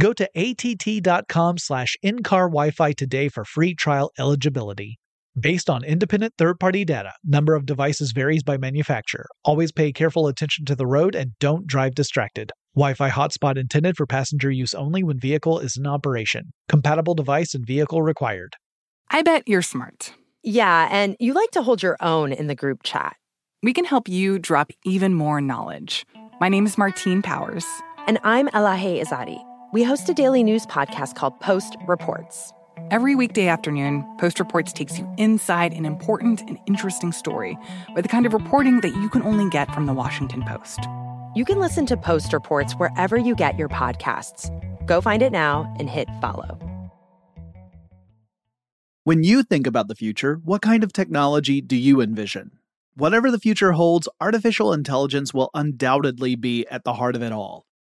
Go to att.com slash in-car Wi-Fi today for free trial eligibility. Based on independent third-party data, number of devices varies by manufacturer. Always pay careful attention to the road and don't drive distracted. Wi-Fi hotspot intended for passenger use only when vehicle is in operation. Compatible device and vehicle required. I bet you're smart. Yeah, and you like to hold your own in the group chat. We can help you drop even more knowledge. My name is Martine Powers. And I'm Elahe Izadi. We host a daily news podcast called Post Reports. Every weekday afternoon, Post Reports takes you inside an important and interesting story with the kind of reporting that you can only get from the Washington Post. You can listen to Post Reports wherever you get your podcasts. Go find it now and hit follow. When you think about the future, what kind of technology do you envision? Whatever the future holds, artificial intelligence will undoubtedly be at the heart of it all.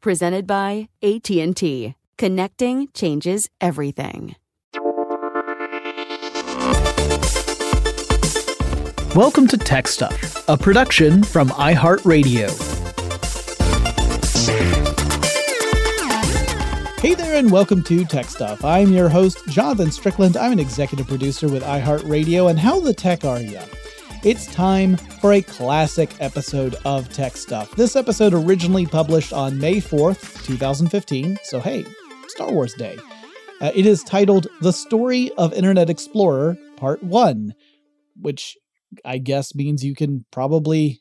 Presented by AT&T. Connecting changes everything. Welcome to Tech Stuff, a production from iHeartRadio. Hey there, and welcome to Tech Stuff. I'm your host, Jonathan Strickland. I'm an executive producer with iHeartRadio, and how the tech are you? It's time for a classic episode of Tech Stuff. This episode originally published on May 4th, 2015, so hey, Star Wars Day. Uh, it is titled The Story of Internet Explorer, Part 1, which I guess means you can probably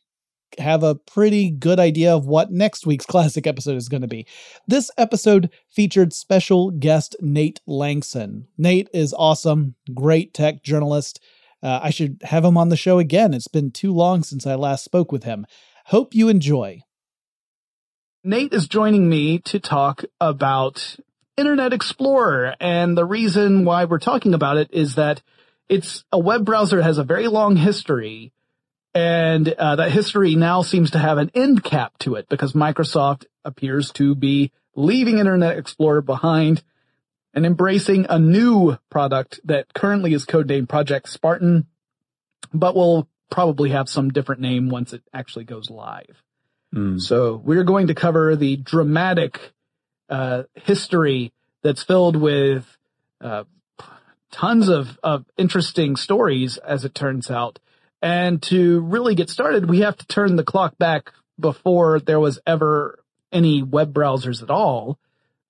have a pretty good idea of what next week's classic episode is going to be. This episode featured special guest Nate Lanxon. Nate is awesome, great tech journalist. Uh, I should have him on the show again. It's been too long since I last spoke with him. Hope you enjoy. Nate is joining me to talk about Internet Explorer. And the reason why we're talking about it is that it's a web browser that has a very long history. And uh, that history now seems to have an end cap to it because Microsoft appears to be leaving Internet Explorer behind and embracing a new product that currently is codenamed Project Spartan, but will probably have some different name once it actually goes live. Mm. So we're going to cover the dramatic uh, history that's filled with uh, tons of, of interesting stories, as it turns out. And to really get started, we have to turn the clock back before there was ever any web browsers at all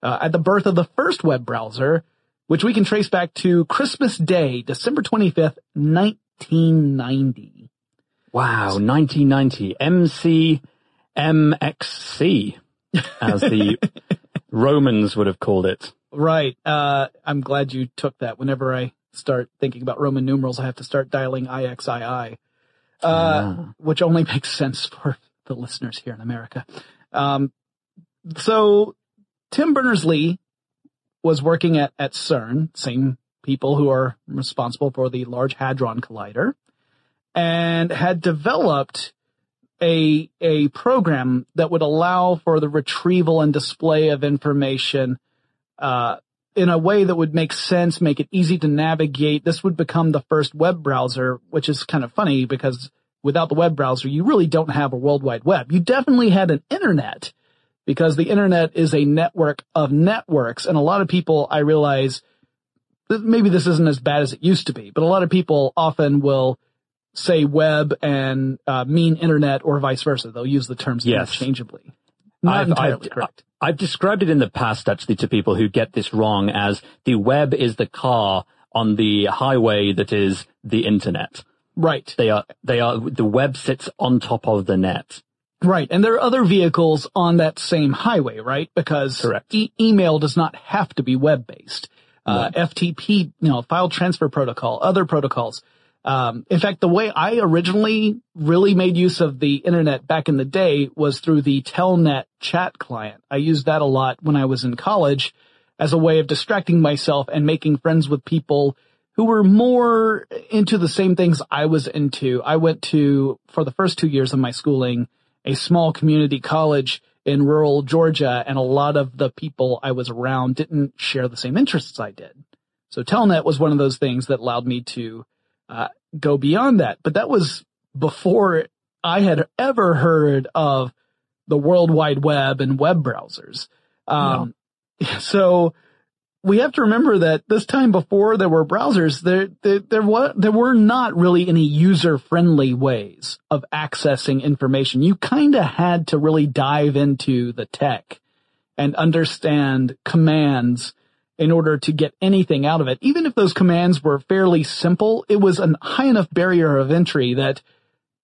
uh, at the birth of the first web browser, which we can trace back to Christmas Day, December 25th, 1990. Wow, 1990. MCMXC, as the Romans would have called it. Right. Uh, I'm glad you took that. Whenever I start thinking about Roman numerals, I have to start dialing IXII, uh, ah. which only makes sense for the listeners here in America. Um, so Tim Berners-Lee was working at, at CERN, same people who are responsible for the Large Hadron Collider, and had developed a, a program that would allow for the retrieval and display of information, uh, in a way that would make sense, make it easy to navigate. This would become the first web browser, which is kind of funny because without the web browser, you really don't have a world wide web. You definitely had an internet because the internet is a network of networks. And a lot of people, I realize, maybe this isn't as bad as it used to be, but a lot of people often will say web and uh, mean internet or vice versa. They'll use the terms yes. interchangeably. Not I've, entirely I've, correct. I've described it in the past actually to people who get this wrong as the web is the car on the highway that is the internet. Right. They are, they are, the web sits on top of the net. Right. And there are other vehicles on that same highway, right? Because e- email does not have to be web based. Uh, FTP, you know, file transfer protocol, other protocols. Um, in fact, the way I originally really made use of the internet back in the day was through the Telnet chat client. I used that a lot when I was in college as a way of distracting myself and making friends with people who were more into the same things I was into. I went to, for the first two years of my schooling, a small community college in rural Georgia, and a lot of the people I was around didn't share the same interests I did. So Telnet was one of those things that allowed me to uh, go beyond that. But that was before I had ever heard of the World Wide Web and web browsers. Um, no. so we have to remember that this time before there were browsers, there, there, there, was, there were not really any user friendly ways of accessing information. You kind of had to really dive into the tech and understand commands in order to get anything out of it. Even if those commands were fairly simple, it was a high enough barrier of entry that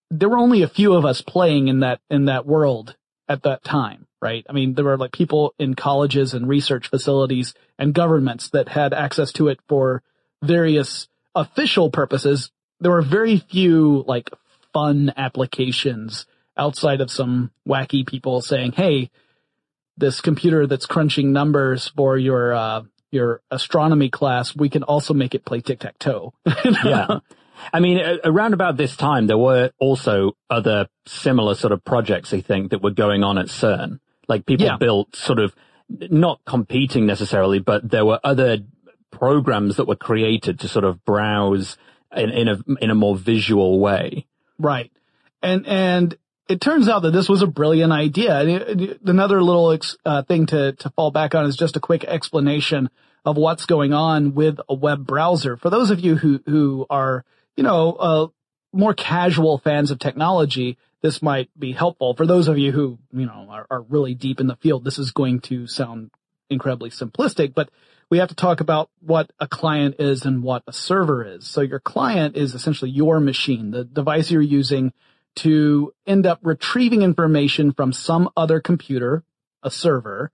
there were only a few of us playing in that, in that world at that time, right? I mean, there were like people in colleges and research facilities and governments that had access to it for various official purposes. There were very few like fun applications outside of some wacky people saying, Hey, this computer that's crunching numbers for your, uh, your astronomy class, we can also make it play tic tac toe. yeah. I mean, around about this time, there were also other similar sort of projects, I think, that were going on at CERN. Like people yeah. built sort of not competing necessarily, but there were other programs that were created to sort of browse in, in a, in a more visual way. Right. And, and it turns out that this was a brilliant idea. Another little uh, thing to, to fall back on is just a quick explanation of what's going on with a web browser. For those of you who, who are, you know, uh, more casual fans of technology, this might be helpful. For those of you who, you know, are, are really deep in the field, this is going to sound incredibly simplistic, but we have to talk about what a client is and what a server is. So your client is essentially your machine, the device you're using to end up retrieving information from some other computer, a server,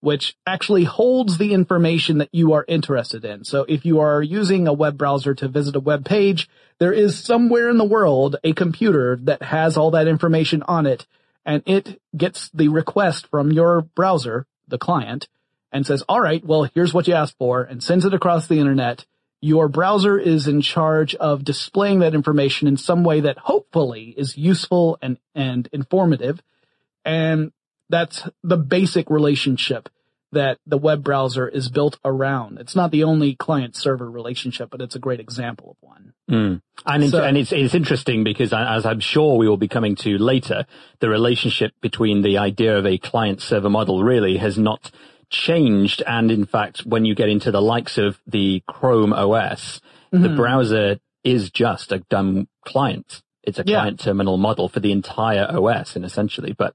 which actually holds the information that you are interested in. So if you are using a web browser to visit a web page, there is somewhere in the world a computer that has all that information on it and it gets the request from your browser, the client, and says, all right, well, here's what you asked for and sends it across the internet your browser is in charge of displaying that information in some way that hopefully is useful and, and informative. And that's the basic relationship that the web browser is built around. It's not the only client server relationship, but it's a great example of one. Mm. And, so, and it's, it's interesting because as I'm sure we will be coming to later, the relationship between the idea of a client server model really has not changed. And in fact, when you get into the likes of the Chrome OS, mm-hmm. the browser is just a dumb client. It's a yeah. client terminal model for the entire OS and essentially, but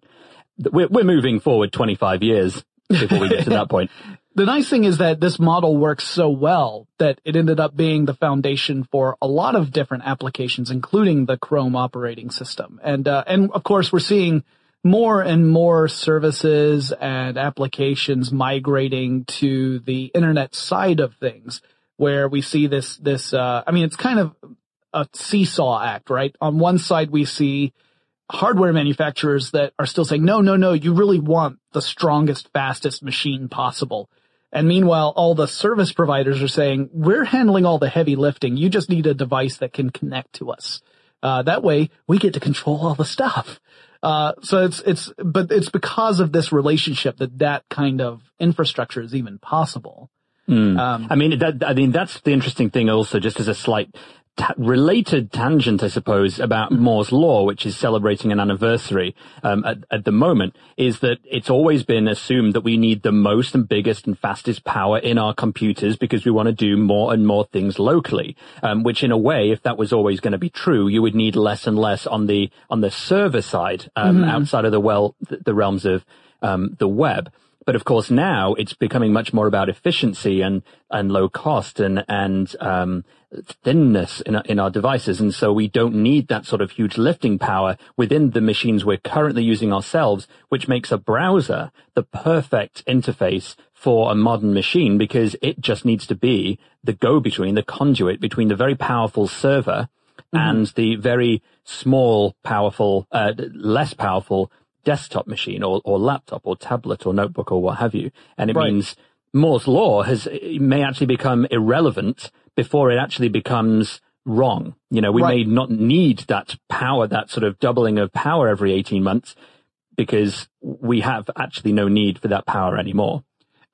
we're, we're moving forward 25 years before we get to that point. The nice thing is that this model works so well that it ended up being the foundation for a lot of different applications, including the Chrome operating system. And, uh, and of course we're seeing more and more services and applications migrating to the internet side of things where we see this, this, uh, I mean, it's kind of a seesaw act, right? On one side, we see hardware manufacturers that are still saying, no, no, no, you really want the strongest, fastest machine possible. And meanwhile, all the service providers are saying, we're handling all the heavy lifting. You just need a device that can connect to us. Uh, that way we get to control all the stuff. Uh, so it's, it's, but it's because of this relationship that that kind of infrastructure is even possible. Mm. Um, I mean, that, I mean, that's the interesting thing also, just as a slight ta- related tangent, I suppose, about Moore's law, which is celebrating an anniversary um, at, at, the moment, is that it's always been assumed that we need the most and biggest and fastest power in our computers because we want to do more and more things locally. Um, which, in a way, if that was always going to be true, you would need less and less on the on the server side, um, mm-hmm. outside of the well the realms of um, the web. But of course now it's becoming much more about efficiency and, and low cost and, and, um, thinness in, in our devices. And so we don't need that sort of huge lifting power within the machines we're currently using ourselves, which makes a browser the perfect interface for a modern machine because it just needs to be the go-between, the conduit between the very powerful server mm-hmm. and the very small, powerful, uh, less powerful desktop machine or, or laptop or tablet or notebook or what have you. And it right. means Moore's law has, may actually become irrelevant before it actually becomes wrong. You know, we right. may not need that power, that sort of doubling of power every 18 months because we have actually no need for that power anymore.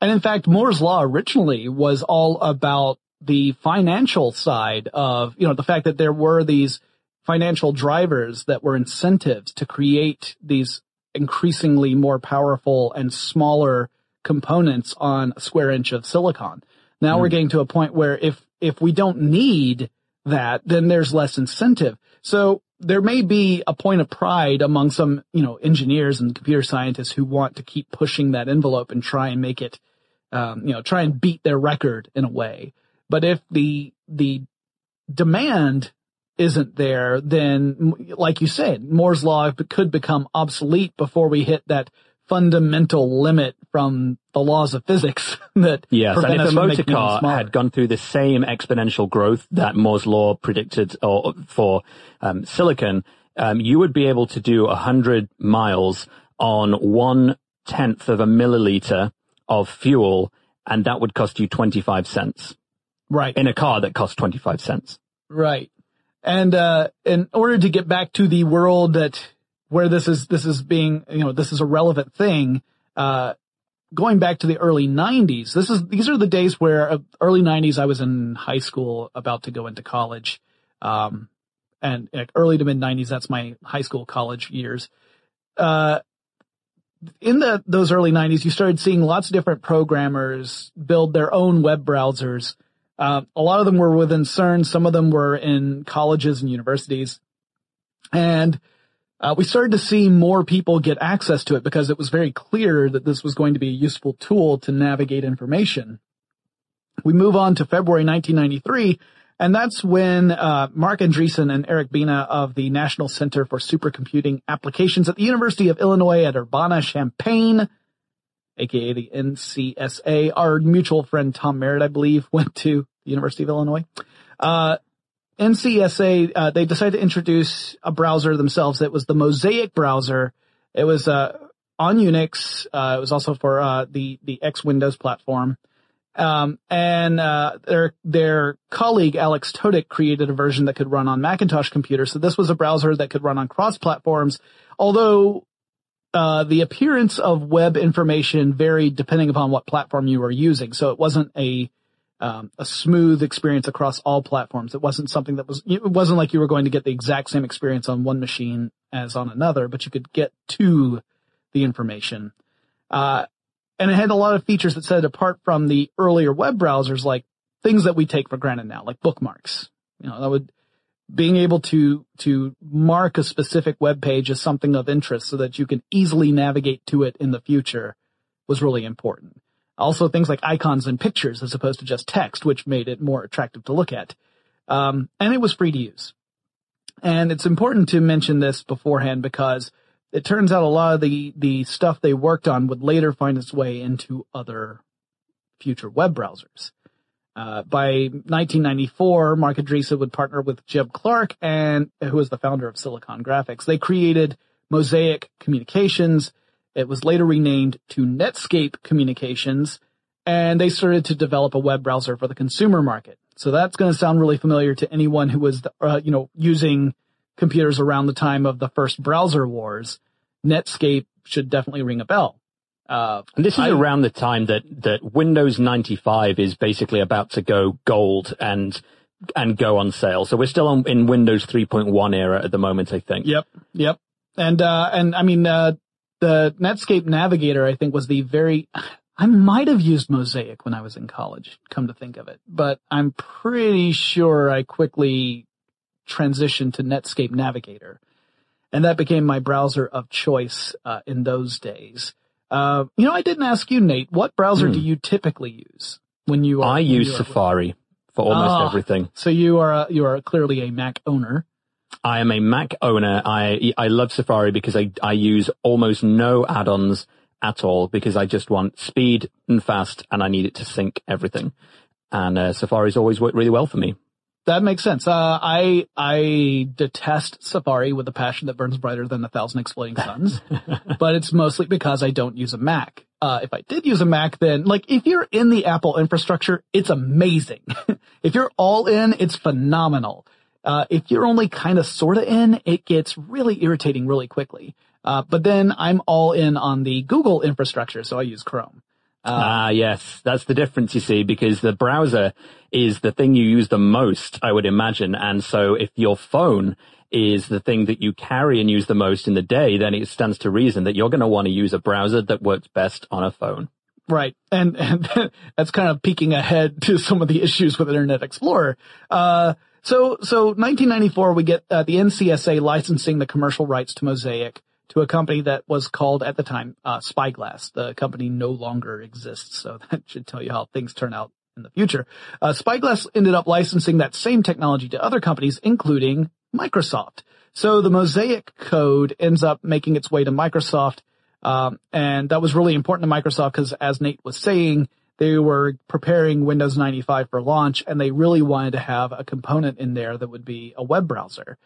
And in fact, Moore's law originally was all about the financial side of, you know, the fact that there were these financial drivers that were incentives to create these increasingly more powerful and smaller components on a square inch of silicon. Now mm. we're hmm. getting to a point where if, if we don't need that, then there's less incentive. So there may be a point of pride among some, you know, engineers and computer scientists who want to keep pushing that envelope and try and make it, um, you know, try and beat their record in a way. But if the, the demand isn't there, then, like you said, Moore's law could become obsolete before we hit that fundamental limit from the laws of physics that yes, and if a motor car had gone through the same exponential growth that Moore's law predicted or for um, silicon, um, you would be able to do a hundred miles on one tenth of a milliliter of fuel, and that would cost you twenty five cents. Right. In a car that costs twenty five cents. Right. And, uh, in order to get back to the world that, where this is, this is being, you know, this is a relevant thing, uh, going back to the early 90s, this is, these are the days where, uh, early 90s, I was in high school, about to go into college. Um, and early to mid 90s, that's my high school college years. Uh, in the, those early 90s, you started seeing lots of different programmers build their own web browsers uh, a lot of them were within CERN. Some of them were in colleges and universities. And uh, we started to see more people get access to it because it was very clear that this was going to be a useful tool to navigate information. We move on to February 1993, and that's when uh, Marc Andreessen and Eric Bina of the National Center for Supercomputing Applications at the University of Illinois at Urbana-Champaign aka the NCSA. Our mutual friend Tom Merritt, I believe, went to the University of Illinois. Uh, NCSA, uh, they decided to introduce a browser themselves that was the Mosaic browser. It was, uh, on Unix. Uh, it was also for, uh, the, the X Windows platform. Um, and, uh, their, their colleague Alex Totic created a version that could run on Macintosh computers. So this was a browser that could run on cross platforms. Although uh, the appearance of web information varied depending upon what platform you were using. So it wasn't a um, a smooth experience across all platforms. It wasn't something that was. It wasn't like you were going to get the exact same experience on one machine as on another, but you could get to the information. Uh, and it had a lot of features that set it apart from the earlier web browsers, like things that we take for granted now, like bookmarks. You know, that would being able to to mark a specific web page as something of interest so that you can easily navigate to it in the future was really important. Also things like icons and pictures as opposed to just text, which made it more attractive to look at. Um, and it was free to use. And it's important to mention this beforehand because it turns out a lot of the, the stuff they worked on would later find its way into other future web browsers. Uh, by 1994, Marc Andreessen would partner with Jim Clark and who was the founder of Silicon Graphics. They created Mosaic Communications. It was later renamed to Netscape Communications and they started to develop a web browser for the consumer market. So that's going to sound really familiar to anyone who was, uh, you know, using computers around the time of the first browser wars. Netscape should definitely ring a bell. Uh, and this is I, around the time that, that Windows 95 is basically about to go gold and and go on sale. So we're still on, in Windows 3.1 era at the moment, I think. Yep, yep. And uh, and I mean uh, the Netscape Navigator, I think, was the very. I might have used Mosaic when I was in college. Come to think of it, but I'm pretty sure I quickly transitioned to Netscape Navigator, and that became my browser of choice uh, in those days. Uh, you know, I didn't ask you, Nate. What browser Hmm. do you typically use when you are? I use Safari for almost Ah. everything. So you are a, you are clearly a Mac owner. I am a Mac owner. I I love Safari because I I use almost no add-ons at all because I just want speed and fast, and I need it to sync everything. And uh, Safari's always worked really well for me. That makes sense. Uh, I I detest Safari with a passion that burns brighter than a thousand exploding suns, but it's mostly because I don't use a Mac. Uh, if I did use a Mac, then like if you're in the Apple infrastructure, it's amazing. if you're all in, it's phenomenal. Uh, if you're only kind of sort of in, it gets really irritating really quickly. Uh, but then I'm all in on the Google infrastructure, so I use Chrome. Ah, yes, that's the difference you see because the browser is the thing you use the most, I would imagine. And so if your phone is the thing that you carry and use the most in the day, then it stands to reason that you're going to want to use a browser that works best on a phone. Right. And, and that's kind of peeking ahead to some of the issues with Internet Explorer. Uh, so, so 1994, we get uh, the NCSA licensing the commercial rights to Mosaic to a company that was called at the time, uh, Spyglass. The company no longer exists. So that should tell you how things turn out in the future. Uh, Spyglass ended up licensing that same technology to other companies, including Microsoft. So the Mosaic code ends up making its way to Microsoft. Um, and that was really important to Microsoft because as Nate was saying, they were preparing Windows 95 for launch and they really wanted to have a component in there that would be a web browser.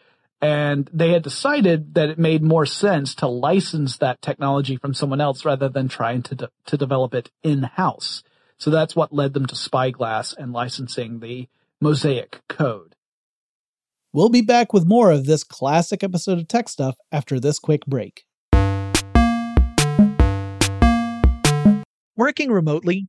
And they had decided that it made more sense to license that technology from someone else rather than trying to, de- to develop it in-house. So that's what led them to Spyglass and licensing the Mosaic code. We'll be back with more of this classic episode of Tech Stuff after this quick break. Working remotely,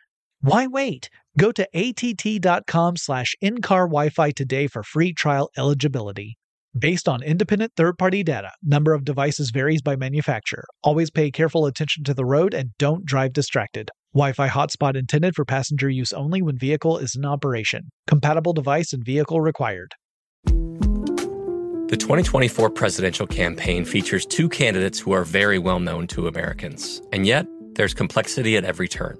Why wait? Go to att.com slash in-car Wi-Fi today for free trial eligibility. Based on independent third-party data, number of devices varies by manufacturer. Always pay careful attention to the road and don't drive distracted. Wi-Fi hotspot intended for passenger use only when vehicle is in operation. Compatible device and vehicle required. The 2024 presidential campaign features two candidates who are very well known to Americans. And yet, there's complexity at every turn.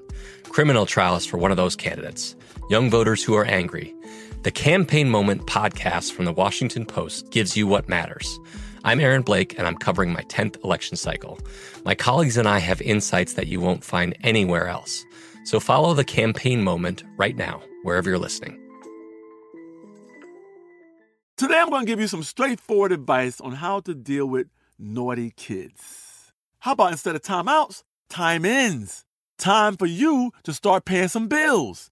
Criminal trials for one of those candidates, young voters who are angry. The Campaign Moment podcast from the Washington Post gives you what matters. I'm Aaron Blake, and I'm covering my 10th election cycle. My colleagues and I have insights that you won't find anywhere else. So follow the Campaign Moment right now, wherever you're listening. Today, I'm going to give you some straightforward advice on how to deal with naughty kids. How about instead of timeouts, time ins? Time for you to start paying some bills.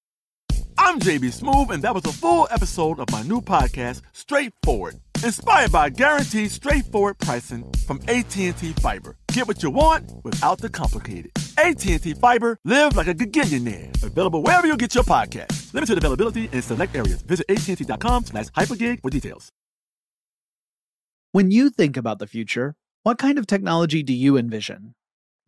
I'm JB Smoove, and that was a full episode of my new podcast, Straightforward, inspired by guaranteed straightforward pricing from AT&T Fiber. Get what you want without the complicated. AT&T Fiber, live like a gigillionaire. Available wherever you get your podcast. Limited availability in select areas. Visit AT&T.com slash hypergig for details. When you think about the future, what kind of technology do you envision?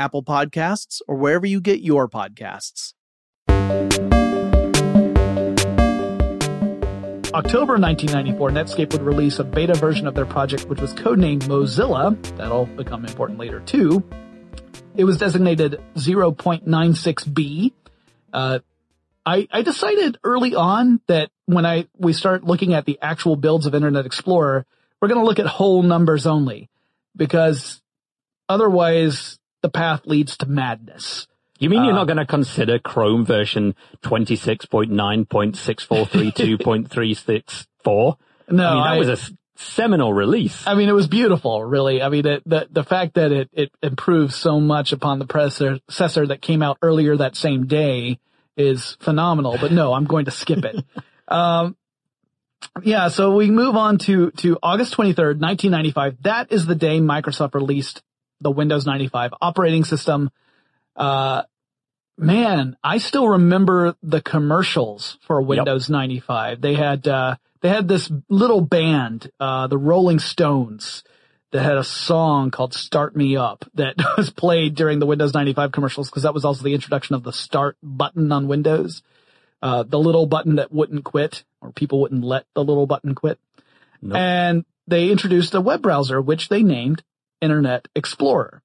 Apple Podcasts, or wherever you get your podcasts. October 1994, Netscape would release a beta version of their project, which was codenamed Mozilla. That'll become important later too. It was designated 0.96b. Uh, I, I decided early on that when I we start looking at the actual builds of Internet Explorer, we're going to look at whole numbers only, because otherwise the path leads to madness. You mean you're Uh, not going to consider Chrome version 26.9.643.2.364? No, I mean, that I- was a seminal release. I mean, it was beautiful, really. I mean, it, the the fact that it it improves so much upon the predecessor that came out earlier that same day is phenomenal. But no, I'm going to skip it. um, yeah, so we move on to to August 23rd, 1995. That is the day Microsoft released the Windows 95 operating system. Uh, man, I still remember the commercials for Windows 95. They had, uh, they had this little band, uh, the Rolling Stones that had a song called Start Me Up that was played during the Windows 95 commercials because that was also the introduction of the start button on Windows. Uh, the little button that wouldn't quit or people wouldn't let the little button quit. And they introduced a web browser, which they named Internet Explorer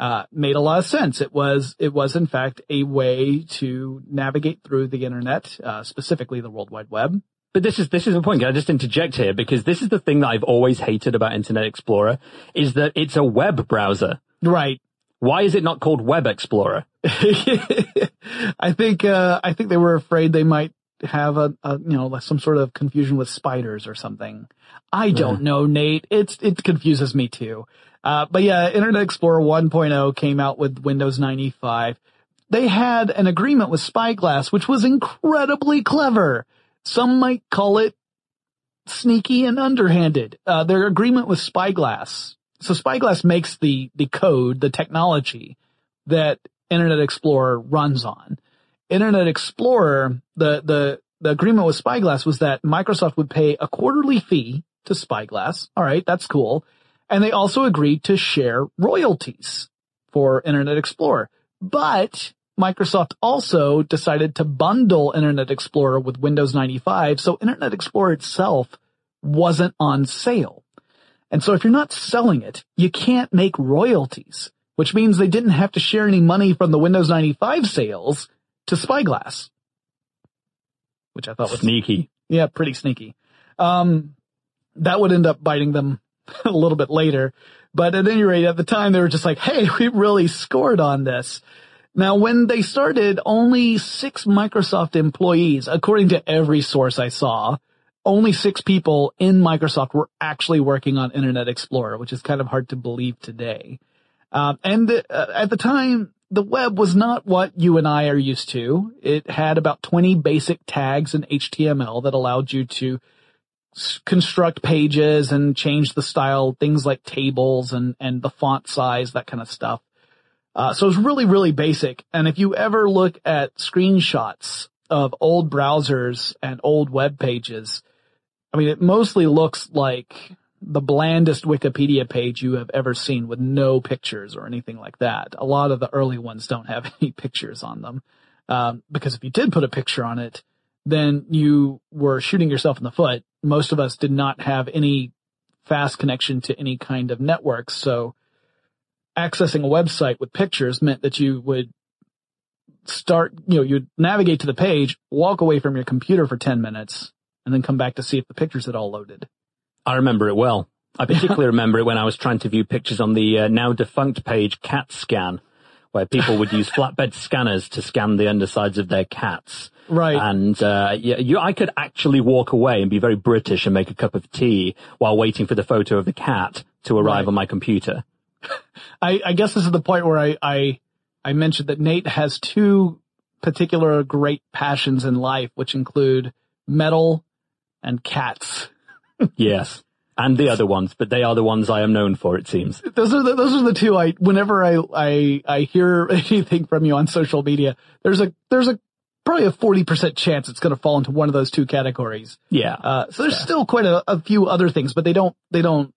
uh, made a lot of sense. It was, it was in fact a way to navigate through the internet, uh, specifically the World Wide Web. But this is this is the point. Can I just interject here because this is the thing that I've always hated about Internet Explorer is that it's a web browser. Right. Why is it not called Web Explorer? I think, uh, I think they were afraid they might have a, a, you know, like some sort of confusion with spiders or something. I don't know, Nate. It's, it confuses me too. Uh, but yeah, Internet Explorer 1.0 came out with Windows 95. They had an agreement with Spyglass, which was incredibly clever. Some might call it sneaky and underhanded. Uh, their agreement with Spyglass. So Spyglass makes the, the code, the technology that Internet Explorer runs on. Internet Explorer, the, the, the agreement with Spyglass was that Microsoft would pay a quarterly fee to Spyglass. All right. That's cool. And they also agreed to share royalties for Internet Explorer. But Microsoft also decided to bundle Internet Explorer with Windows 95. So Internet Explorer itself wasn't on sale. And so if you're not selling it, you can't make royalties, which means they didn't have to share any money from the Windows 95 sales to Spyglass, which I thought was Sneaky. yeah, pretty sneaky. Um, that would end up biting them a little bit later. But at any rate, at the time, they were just like, hey, we really scored on this. Now, when they started, only six Microsoft employees, according to every source I saw, only six people in Microsoft were actually working on Internet Explorer, which is kind of hard to believe today. Um, and uh, at the time, the web was not what you and I are used to. It had about 20 basic tags in HTML that allowed you to construct pages and change the style, things like tables and, and the font size, that kind of stuff. Uh, so it's really, really basic. And if you ever look at screenshots of old browsers and old web pages, I mean, it mostly looks like the blandest Wikipedia page you have ever seen with no pictures or anything like that. A lot of the early ones don't have any pictures on them. Um, because if you did put a picture on it, then you were shooting yourself in the foot. Most of us did not have any fast connection to any kind of network. So accessing a website with pictures meant that you would start, you know, you'd navigate to the page, walk away from your computer for 10 minutes, and then come back to see if the pictures had all loaded. I remember it well. I particularly remember it when I was trying to view pictures on the uh, now defunct page Cat Scan, where people would use flatbed scanners to scan the undersides of their cats. Right. And uh, yeah, you, I could actually walk away and be very British and make a cup of tea while waiting for the photo of the cat to arrive Right. on my computer. I, I guess this is the point where I, I, I mentioned that Nate has two particular great passions in life, which include metal, and cats. Yes. And the other ones, but they are the ones I am known for, it seems. Those are the, those are the two I, whenever I, I, I hear anything from you on social media, there's a, there's a, probably a 40% chance it's going to fall into one of those two categories. Yeah. Uh, so there's still quite a, a few other things, but they don't, they don't,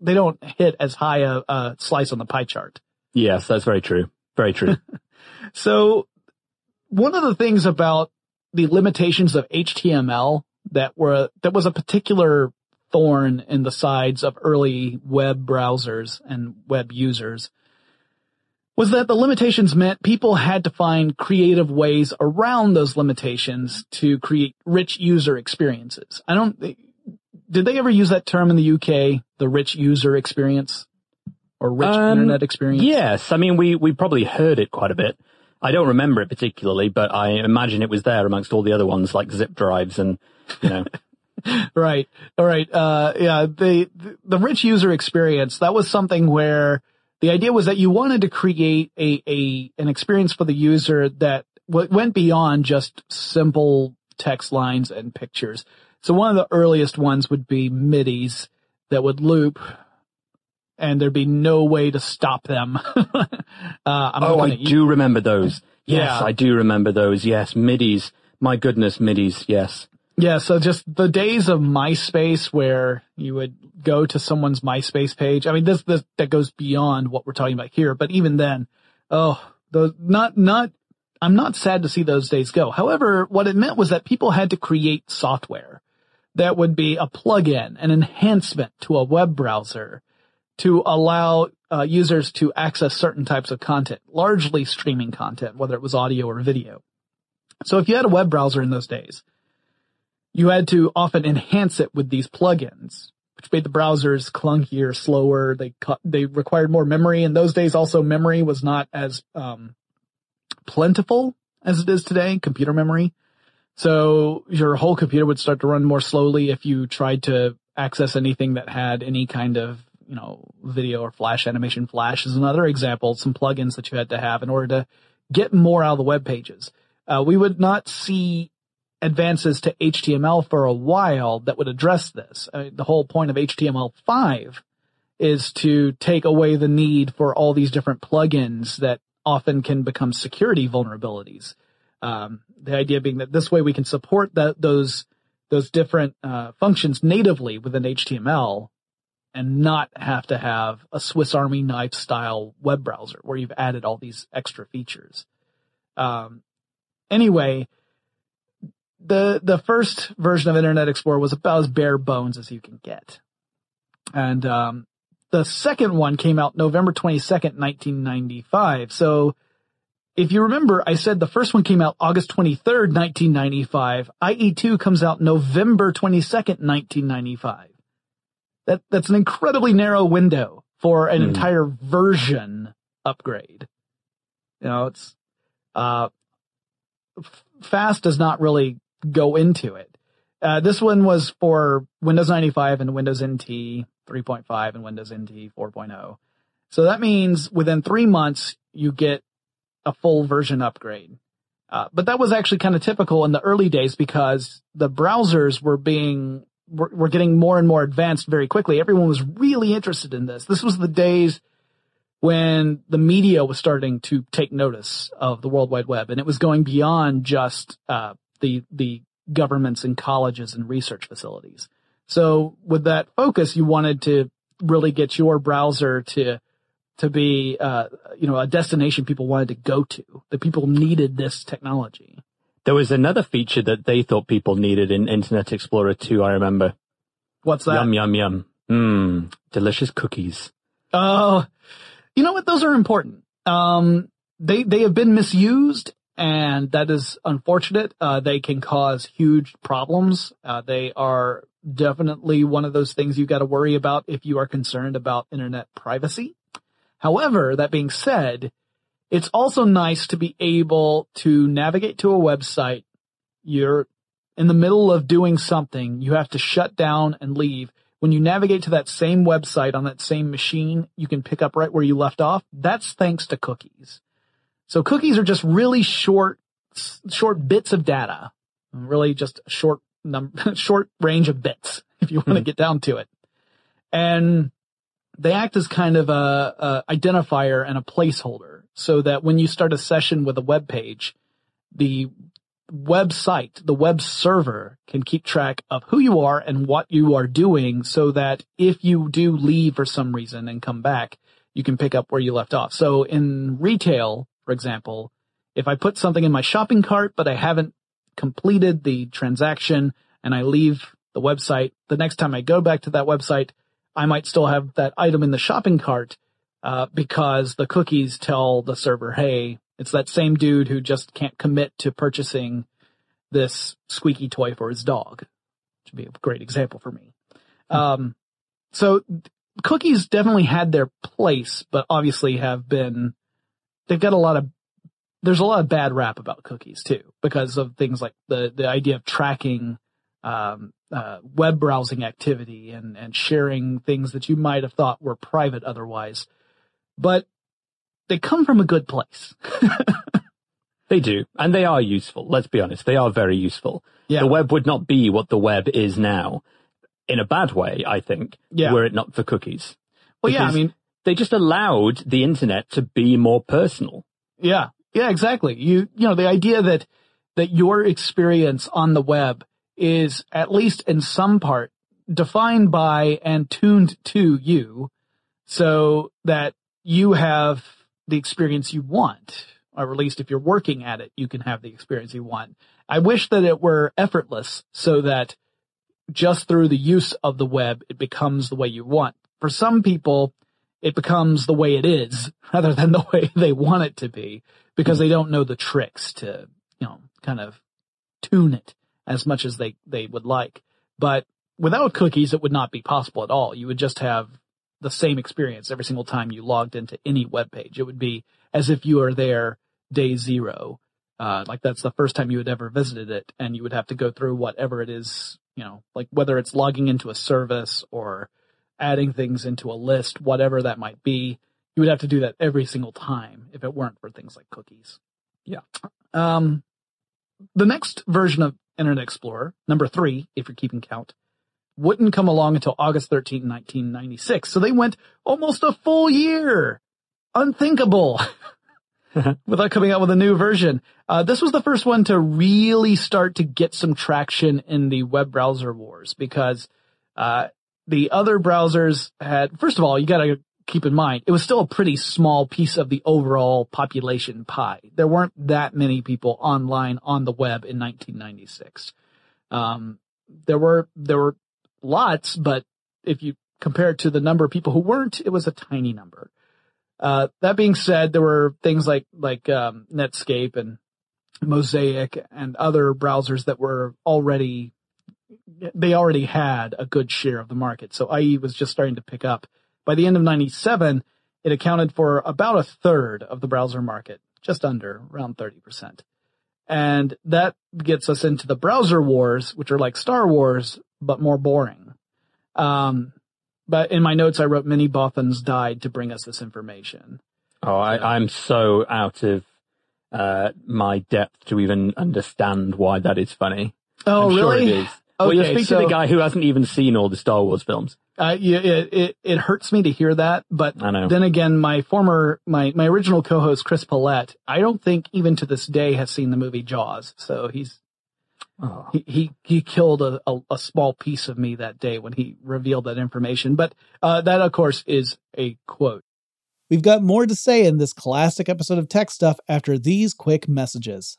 they don't hit as high a, a slice on the pie chart. Yes, that's very true. Very true. so one of the things about the limitations of HTML that were, that was a particular thorn in the sides of early web browsers and web users was that the limitations meant people had to find creative ways around those limitations to create rich user experiences. I don't, did they ever use that term in the UK, the rich user experience? Or rich um, internet experience? Yes. I mean, we, we probably heard it quite a bit. I don't remember it particularly, but I imagine it was there amongst all the other ones like zip drives and, you know. right. All right. Uh, yeah, the, the rich user experience, that was something where the idea was that you wanted to create a, a, an experience for the user that w- went beyond just simple text lines and pictures. So one of the earliest ones would be MIDIs that would loop and there'd be no way to stop them. uh, oh, I do remember those. Yes, yeah. I do remember those. Yes, MIDIs. My goodness, MIDIs. Yes. Yeah, so just the days of MySpace where you would go to someone's MySpace page. I mean, this, this, that goes beyond what we're talking about here, but even then, oh, those, not, not, I'm not sad to see those days go. However, what it meant was that people had to create software that would be a plug-in, an enhancement to a web browser to allow uh, users to access certain types of content, largely streaming content, whether it was audio or video. So if you had a web browser in those days, you had to often enhance it with these plugins, which made the browsers clunkier, slower. They they required more memory. In those days, also memory was not as um, plentiful as it is today. Computer memory, so your whole computer would start to run more slowly if you tried to access anything that had any kind of you know video or flash animation. Flash is another example. Some plugins that you had to have in order to get more out of the web pages. Uh, we would not see advances to HTML for a while that would address this. I mean, the whole point of HTML5 is to take away the need for all these different plugins that often can become security vulnerabilities. Um, the idea being that this way we can support those those different uh, functions natively within HTML and not have to have a Swiss Army knife style web browser where you've added all these extra features. Um, anyway, the the first version of Internet Explorer was about as bare bones as you can get, and um, the second one came out November twenty second, nineteen ninety five. So, if you remember, I said the first one came out August twenty third, nineteen ninety five. IE two comes out November twenty second, nineteen ninety five. That that's an incredibly narrow window for an mm. entire version upgrade. You know, it's uh, fast does not really go into it. Uh, this one was for Windows 95 and Windows NT 3.5 and Windows NT 4.0. So that means within three months, you get a full version upgrade. Uh, but that was actually kind of typical in the early days because the browsers were being, were, were getting more and more advanced very quickly. Everyone was really interested in this. This was the days when the media was starting to take notice of the World Wide Web and it was going beyond just, uh, the, the governments and colleges and research facilities. So with that focus, you wanted to really get your browser to, to be, uh, you know, a destination people wanted to go to, that people needed this technology. There was another feature that they thought people needed in Internet Explorer 2, I remember. What's that? Yum, yum, yum. Mmm, delicious cookies. Oh, you know what? Those are important. Um, they, they have been misused and that is unfortunate. Uh, they can cause huge problems. Uh, they are definitely one of those things you got to worry about if you are concerned about internet privacy. However, that being said, it's also nice to be able to navigate to a website. You're in the middle of doing something. You have to shut down and leave. When you navigate to that same website on that same machine, you can pick up right where you left off. That's thanks to cookies. So cookies are just really short, short bits of data, really just short num- short range of bits, if you want to Mhm. get down to it. And they act as kind of a, a identifier and a placeholder so that when you start a session with a web page, the website, the web server can keep track of who you are and what you are doing so that if you do leave for some reason and come back, you can pick up where you left off. So in retail, for example, if I put something in my shopping cart, but I haven't completed the transaction and I leave the website, the next time I go back to that website, I might still have that item in the shopping cart, uh, because the cookies tell the server, hey, it's that same dude who just can't commit to purchasing this squeaky toy for his dog. Which would be a great example for me. Um, so cookies definitely had their place, but obviously have been, they've got a lot of, there's a lot of bad rap about cookies too, because of things like the, the idea of tracking, um, uh, web browsing activity and, and sharing things that you might have thought were private otherwise. But they come from a good place. They do, and they are useful. Let's be honest, they are very useful. Yeah. The web would not be what the web is now, in a bad way, I think, Yeah. were it not for cookies. Well, yeah, I mean, they just allowed the internet to be more personal. Yeah. Yeah, exactly. You, you know, the idea that, that your experience on the web is at least in some part defined by and tuned to you so that you have the experience you want, or at least if you're working at it, you can have the experience you want. I wish that it were effortless so that just through the use of the web, it becomes the way you want. For some people, it becomes the way it is rather than the way they want it to be because they don't know the tricks to, you know, kind of tune it as much as they, they would like. But without cookies, it would not be possible at all. You would just have the same experience every single time you logged into any web page. It would be as if you are there day zero. Uh, like that's the first time you had ever visited it and you would have to go through whatever it is, you know, like whether it's logging into a service or adding things into a list, whatever that might be. You would have to do that every single time if it weren't for things like cookies. Yeah. Um, the next version of Internet Explorer, number three, if you're keeping count, wouldn't come along until August 13, 1996. So they went almost a full year. Unthinkable. Without coming out with a new version. Uh, this was the first one to really start to get some traction in the web browser wars because, uh, the other browsers had, first of all, you gotta keep in mind, it was still a pretty small piece of the overall population pie. There weren't that many people online on the web in 1996. Um, there were, there were lots, but if you compare it to the number of people who weren't, it was a tiny number. Uh, that being said, there were things like, like, um, Netscape and Mosaic and other browsers that were already, they already had a good share of the market. So IE was just starting to pick up. By the end of 97, it accounted for about a third of the browser market, just under, around 30%. And that gets us into the browser wars, which are like Star Wars, but more boring. Um, but in my notes, I wrote many Bothans died to bring us this information. Oh, I, I'm so out of uh, my depth to even understand why that is funny. Oh, I'm really? Sure it is. well, you're Okay, speaking so- to the guy who hasn't even seen all the Star Wars films. Uh, yeah, it, it, it hurts me to hear that, but I know. then again, my former, my, my original co-host, Chris Pollette, I don't think even to this day has seen the movie Jaws. So he's, Oh. he, he, he killed a, a, a small piece of me that day when he revealed that information. But, uh, that of course is a quote. We've got more to say in this classic episode of Tech Stuff after these quick messages.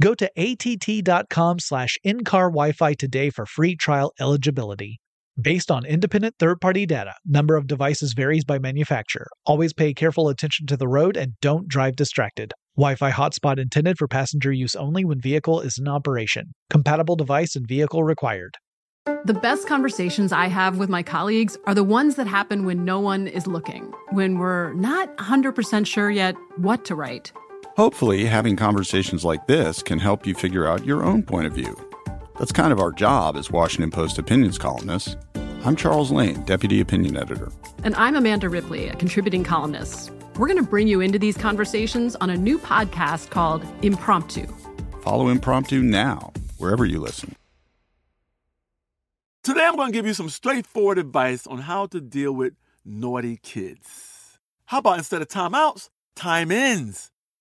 Go to att.com slash in-car Wi-Fi today for free trial eligibility. Based on independent third-party data, number of devices varies by manufacturer. Always pay careful attention to the road and don't drive distracted. Wi-Fi hotspot intended for passenger use only when vehicle is in operation. Compatible device and vehicle required. The best conversations I have with my colleagues are the ones that happen when no one is looking, when we're not 100% sure yet what to write. Hopefully, having conversations like this can help you figure out your own point of view. That's kind of our job as Washington Post opinions columnists. I'm Charles Lane, Deputy Opinion Editor. And I'm Amanda Ripley, a contributing columnist. We're going to bring you into these conversations on a new podcast called Impromptu. Follow Impromptu now, wherever you listen. Today, I'm going to give you some straightforward advice on how to deal with naughty kids. How about instead of timeouts, time ins?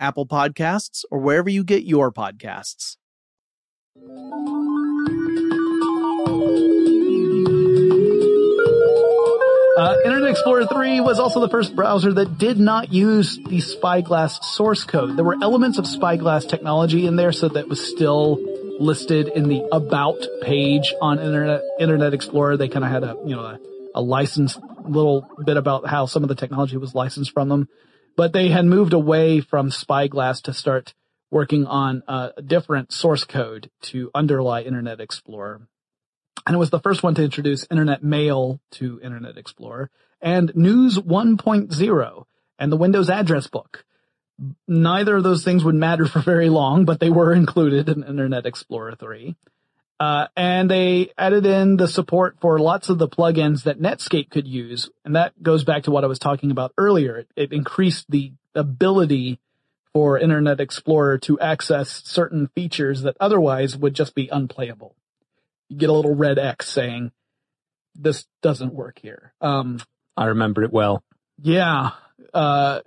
Apple Podcasts, or wherever you get your podcasts. Uh, Internet Explorer 3 was also the first browser that did not use the Spyglass source code. There were elements of Spyglass technology in there, so that was still listed in the About page on Internet Internet Explorer. They kind of had a you know a, a licensed little bit about how some of the technology was licensed from them, but they had moved away from Spyglass to start working on a different source code to underlie Internet Explorer and it was the first one to introduce Internet Mail to Internet Explorer and News 1.0 and the Windows address book. Neither of those things would matter for very long, but they were included in Internet Explorer 3. Uh, and they added in the support for lots of the plugins that Netscape could use. And that goes back to what I was talking about earlier. It, it increased the ability for Internet Explorer to access certain features that otherwise would just be unplayable you get a little red X saying, this doesn't work here. Um, I remember it well. Yeah. Uh,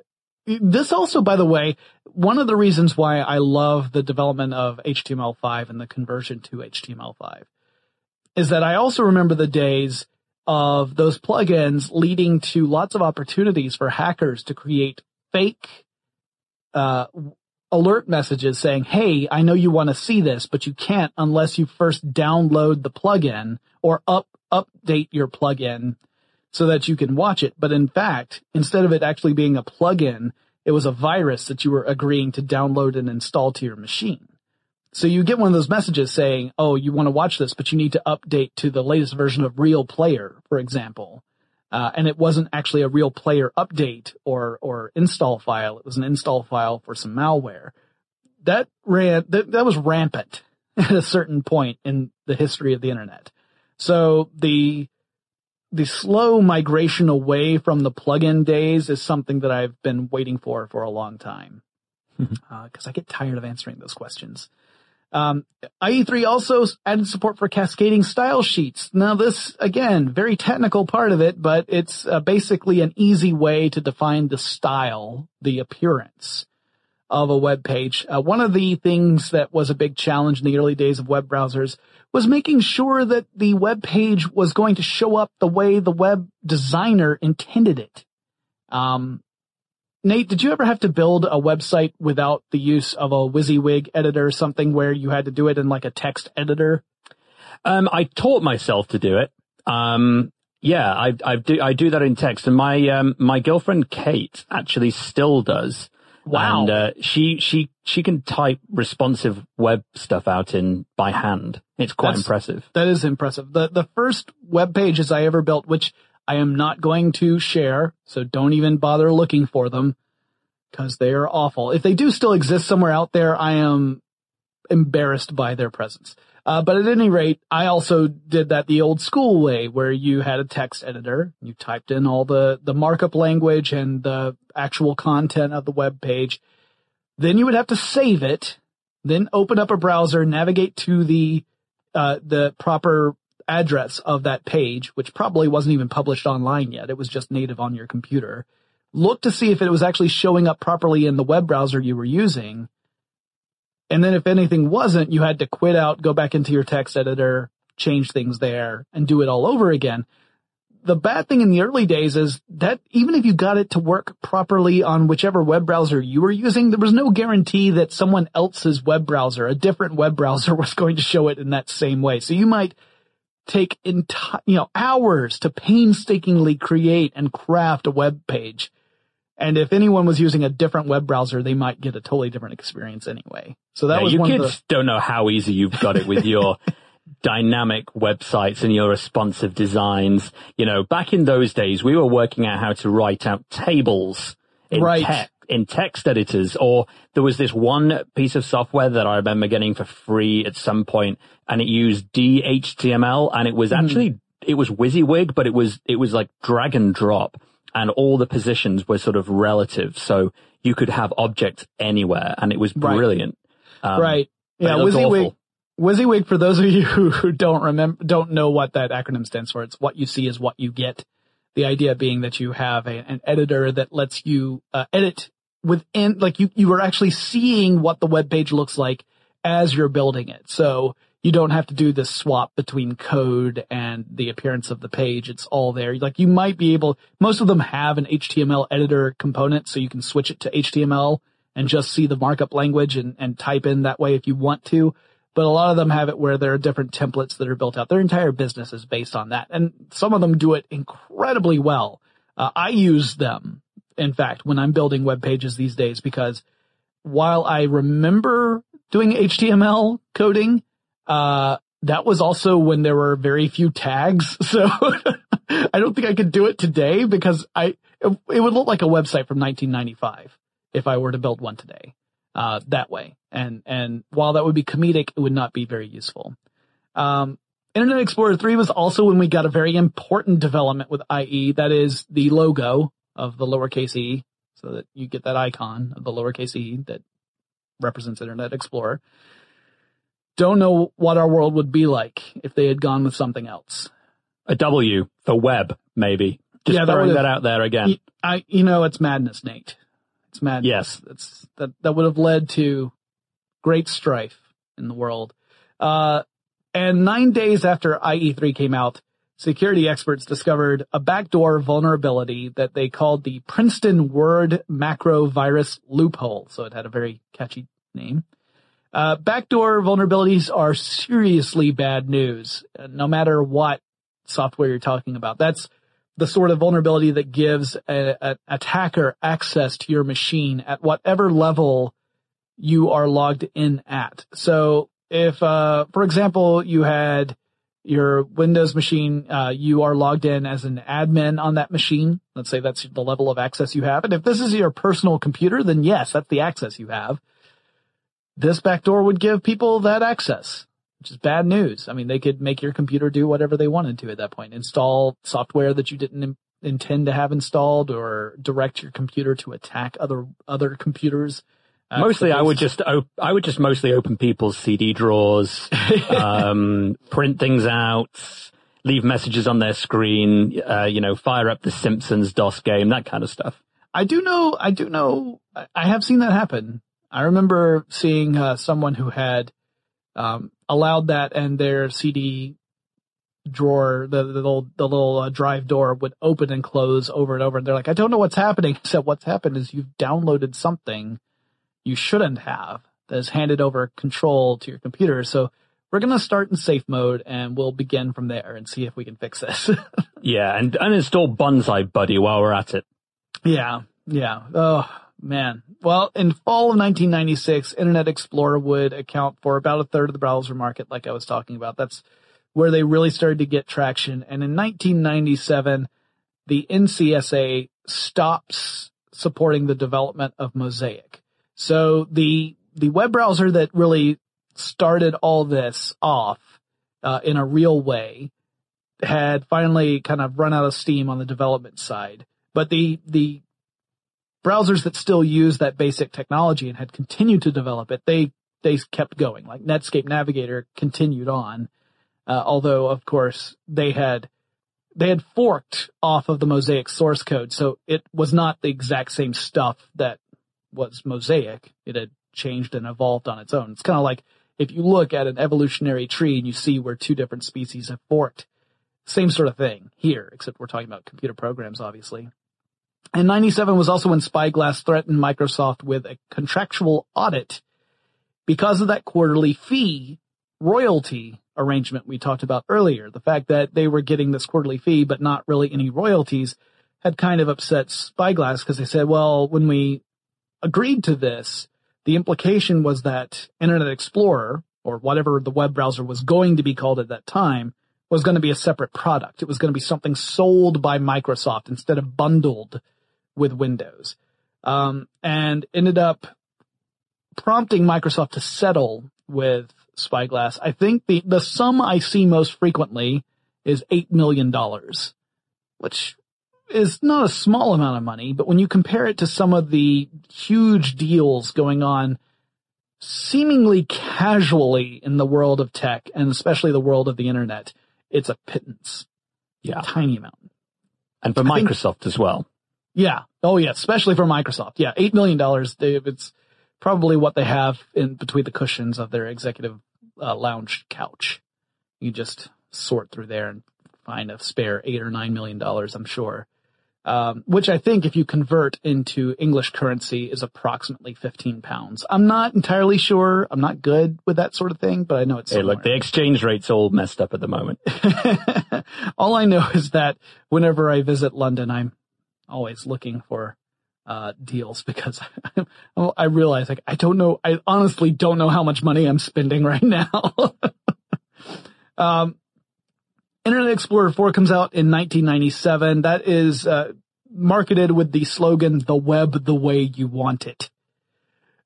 this also, by the way, one of the reasons why I love the development of HTML5 and the conversion to HTML5 is that I also remember the days of those plugins leading to lots of opportunities for hackers to create fake uh, alert messages saying, Hey, I know you want to see this, but you can't unless you first download the plugin or up, update your plugin so that you can watch it. But in fact, instead of it actually being a plugin, it was a virus that you were agreeing to download and install to your machine. So you get one of those messages saying, Oh, you want to watch this, but you need to update to the latest version of Real Player, for example. Uh, and it wasn't actually a real player update or or install file. It was an install file for some malware. That ran that, that was rampant at a certain point in the history of the internet. So the the slow migration away from the plugin days is something that I've been waiting for for a long time because uh, I get tired of answering those questions. Um, IE3 also added support for cascading style sheets. Now this, again, very technical part of it, but it's uh, basically an easy way to define the style, the appearance of a web page. Uh, one of the things that was a big challenge in the early days of web browsers was making sure that the web page was going to show up the way the web designer intended it. Um, Nate, did you ever have to build a website without the use of a WYSIWYG editor or something where you had to do it in like a text editor? Um, I taught myself to do it. Um, yeah, I, I do, I do that in text and my, um, my girlfriend Kate actually still does. Wow. And, uh, she, she, she can type responsive web stuff out in by hand. It's quite That's- impressive. That is impressive. The the first web pages I ever built, which I am not going to share, so don't even bother looking for them because they are awful. If they do still exist somewhere out there, I am embarrassed by their presence. Uh, but at any rate, I also did that the old school way where you had a text editor, you typed in all the, the markup language and the actual content of the web page. Then you would have to save it, then open up a browser, navigate to the, uh, the proper address of that page, which probably wasn't even published online yet. It was just native on your computer. Look to see if it was actually showing up properly in the web browser you were using. And then if anything wasn't, you had to quit out, go back into your text editor, change things there and do it all over again. The bad thing in the early days is that even if you got it to work properly on whichever web browser you were using, there was no guarantee that someone else's web browser, a different web browser was going to show it in that same way. So you might take you know, hours to painstakingly create and craft a web page. And if anyone was using a different web browser, they might get a totally different experience anyway. So that Yeah, was you kids the, don't know how easy you've got it with your dynamic websites and your responsive designs. You know, back in those days, we were working out how to write out tables in Right. text in text editors or there was this one piece of software that I remember getting for free at some point and it used DHTML and it was Hmm. actually it was WYSIWYG but it was it was like drag and drop and all the positions were sort of relative so you could have objects anywhere and it was Right. Um, right. Yeah. WYSIWYG, awful. WYSIWYG, for those of you who, who don't remember, don't know what that acronym stands for, it's what you see is what you get. The idea being that you have a, an editor that lets you uh, edit within, like you, you are actually seeing what the web page looks like as you're building it. So you don't have to do this swap between code and the appearance of the page. It's all there. Like you might be able, most of them have an HTML editor component, so you can switch it to HTML and just see the markup language and, and type in that way if you want to. But a lot of them have it where there are different templates that are built out. Their entire business is based on that. And some of them do it incredibly well. Uh, I use them, in fact, when I'm building web pages these days because while I remember doing HTML coding, uh, that was also when there were very few tags. So I don't think I could do it today because I, it, it would look like a website from 1995 if I were to build one today, uh, that way. And, and while that would be comedic, it would not be very useful. Um, Internet Explorer 3 was also when we got a very important development with IE. That is the logo of the lowercase e so that you get that icon of the lowercase e that represents Internet Explorer. Don't know what our world would be like if they had gone with something else. A W for web, maybe. Just Yeah, throwing would've- that out there again. I, you know, it's madness, Nate. It's madness. Yes. That's, that, that would have led to great strife in the world. Uh, and nine days after IE3 came out, security experts discovered a backdoor vulnerability that they called the Princeton Word Macro Virus Loophole. So it had a very catchy name. Uh, backdoor vulnerabilities are seriously bad news, uh, no matter what software you're talking about. That's the sort of vulnerability that gives a, a attacker access to your machine at whatever level you are logged in at. So if, uh, for example, you had your Windows machine, uh, you are logged in as an admin on that machine. Let's say that's the level of access you have. And if this is your personal computer, then yes, that's the access you have. This backdoor would give people that access, which is bad news. I mean, they could make your computer do whatever they wanted to at that point. Install software that you didn't im- intend to have installed or direct your computer to attack other, other computers. Uh, mostly, I would just op- I would just mostly open people's CD drawers, um, print things out, leave messages on their screen, uh, you know, fire up the Simpsons DOS game, that kind of stuff. I do know, I do know, I- have seen that happen. I remember seeing uh, someone who had um, allowed that and their CD drawer, the, the little, the little uh, drive door would open and close over and over. And they're like, I don't know what's happening. Except what's happened is you've downloaded something you shouldn't have that has handed over control to your computer. So we're going to start in safe mode and we'll begin from there and see if we can fix this. yeah, and uninstall BonziBuddy while we're at it. Yeah, yeah. Oh, man. Well, in fall of 1996, Internet Explorer would account for about a third of the browser market, like I was talking about. That's where they really started to get traction. And in 1997, the NCSA stops supporting the development of Mosaic. So the, the web browser that really started all this off uh, in a real way had finally kind of run out of steam on the development side. But the the browsers that still use that basic technology and had continued to develop it, they they kept going. Like Netscape Navigator continued on, uh, although of course they had they had forked off of the Mosaic source code, so it was not the exact same stuff that was Mosaic. It had changed and evolved on its own. It's kind of like if you look at an evolutionary tree and you see where two different species have forked, same sort of thing here, except we're talking about computer programs, obviously. And 97 was also when Spyglass threatened Microsoft with a contractual audit because of that quarterly fee royalty arrangement we talked about earlier. The fact that they were getting this quarterly fee, but not really any royalties had kind of upset Spyglass because they said, well, when we agreed to this, the implication was that Internet Explorer, or whatever the web browser was going to be called at that time, was going to be a separate product. It was going to be something sold by Microsoft instead of bundled with Windows. Um, and ended up prompting Microsoft to settle with Spyglass. I think the, the sum I see most frequently is $8 million, which is not a small amount of money, but when you compare it to some of the huge deals going on seemingly casually in the world of tech and especially the world of the internet, it's a pittance. Yeah. A tiny amount. And for Microsoft think, as well. Yeah. Oh yeah. Especially for Microsoft. Yeah. $8 million. It's probably what they have in between the cushions of their executive uh, lounge couch. You just sort through there and find a spare eight or nine million dollars, I'm sure um, which I think if you convert into English currency is approximately 15 pounds. I'm not entirely sure. I'm not good with that sort of thing, but I know it's Hey, somewhere. look, the exchange rate's all messed up at the moment. all I know is that whenever I visit London, I'm always looking for uh, deals because I realize like I don't know, I honestly don't know how much money I'm spending right now. um, Internet Explorer 4 comes out in 1997. That is uh, marketed with the slogan "The web the way you want it,"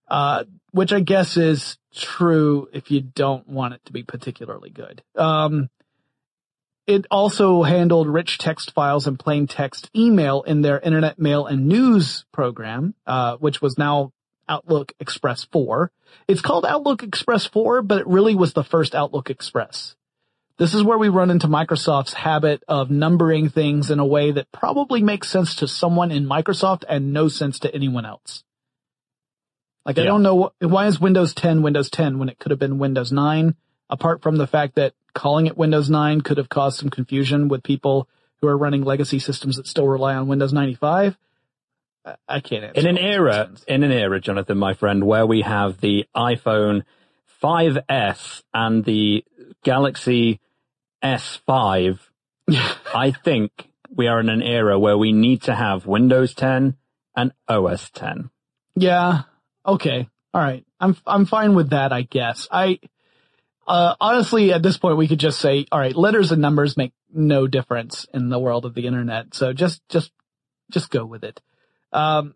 uh, which I guess is true if you don't want it to be particularly good. Um, it also handled rich text files and plain text email in their Internet Mail and News program, uh, which was now Outlook Express 4. It's called Outlook Express 4, but it really was the first Outlook Express. This is where we run into Microsoft's habit of numbering things in a way that probably makes sense to someone in Microsoft and no sense to anyone else. Like, yeah. I don't know, why is Windows 10 Windows 10 when it could have been Windows 9? Apart from the fact that calling it Windows 9 could have caused some confusion with people who are running legacy systems that still rely on Windows 95. I can't answer. In an era, in an era, Jonathan, my friend, where we have the iPhone 5S and the Galaxy S5, I think we are in an era where we need to have Windows 10 and OS 10. Yeah. Okay. All right. I'm I'm fine with that, I guess. I uh, honestly at this point we could just say, all right, letters and numbers make no difference in the world of the internet. So just just just go with it. Um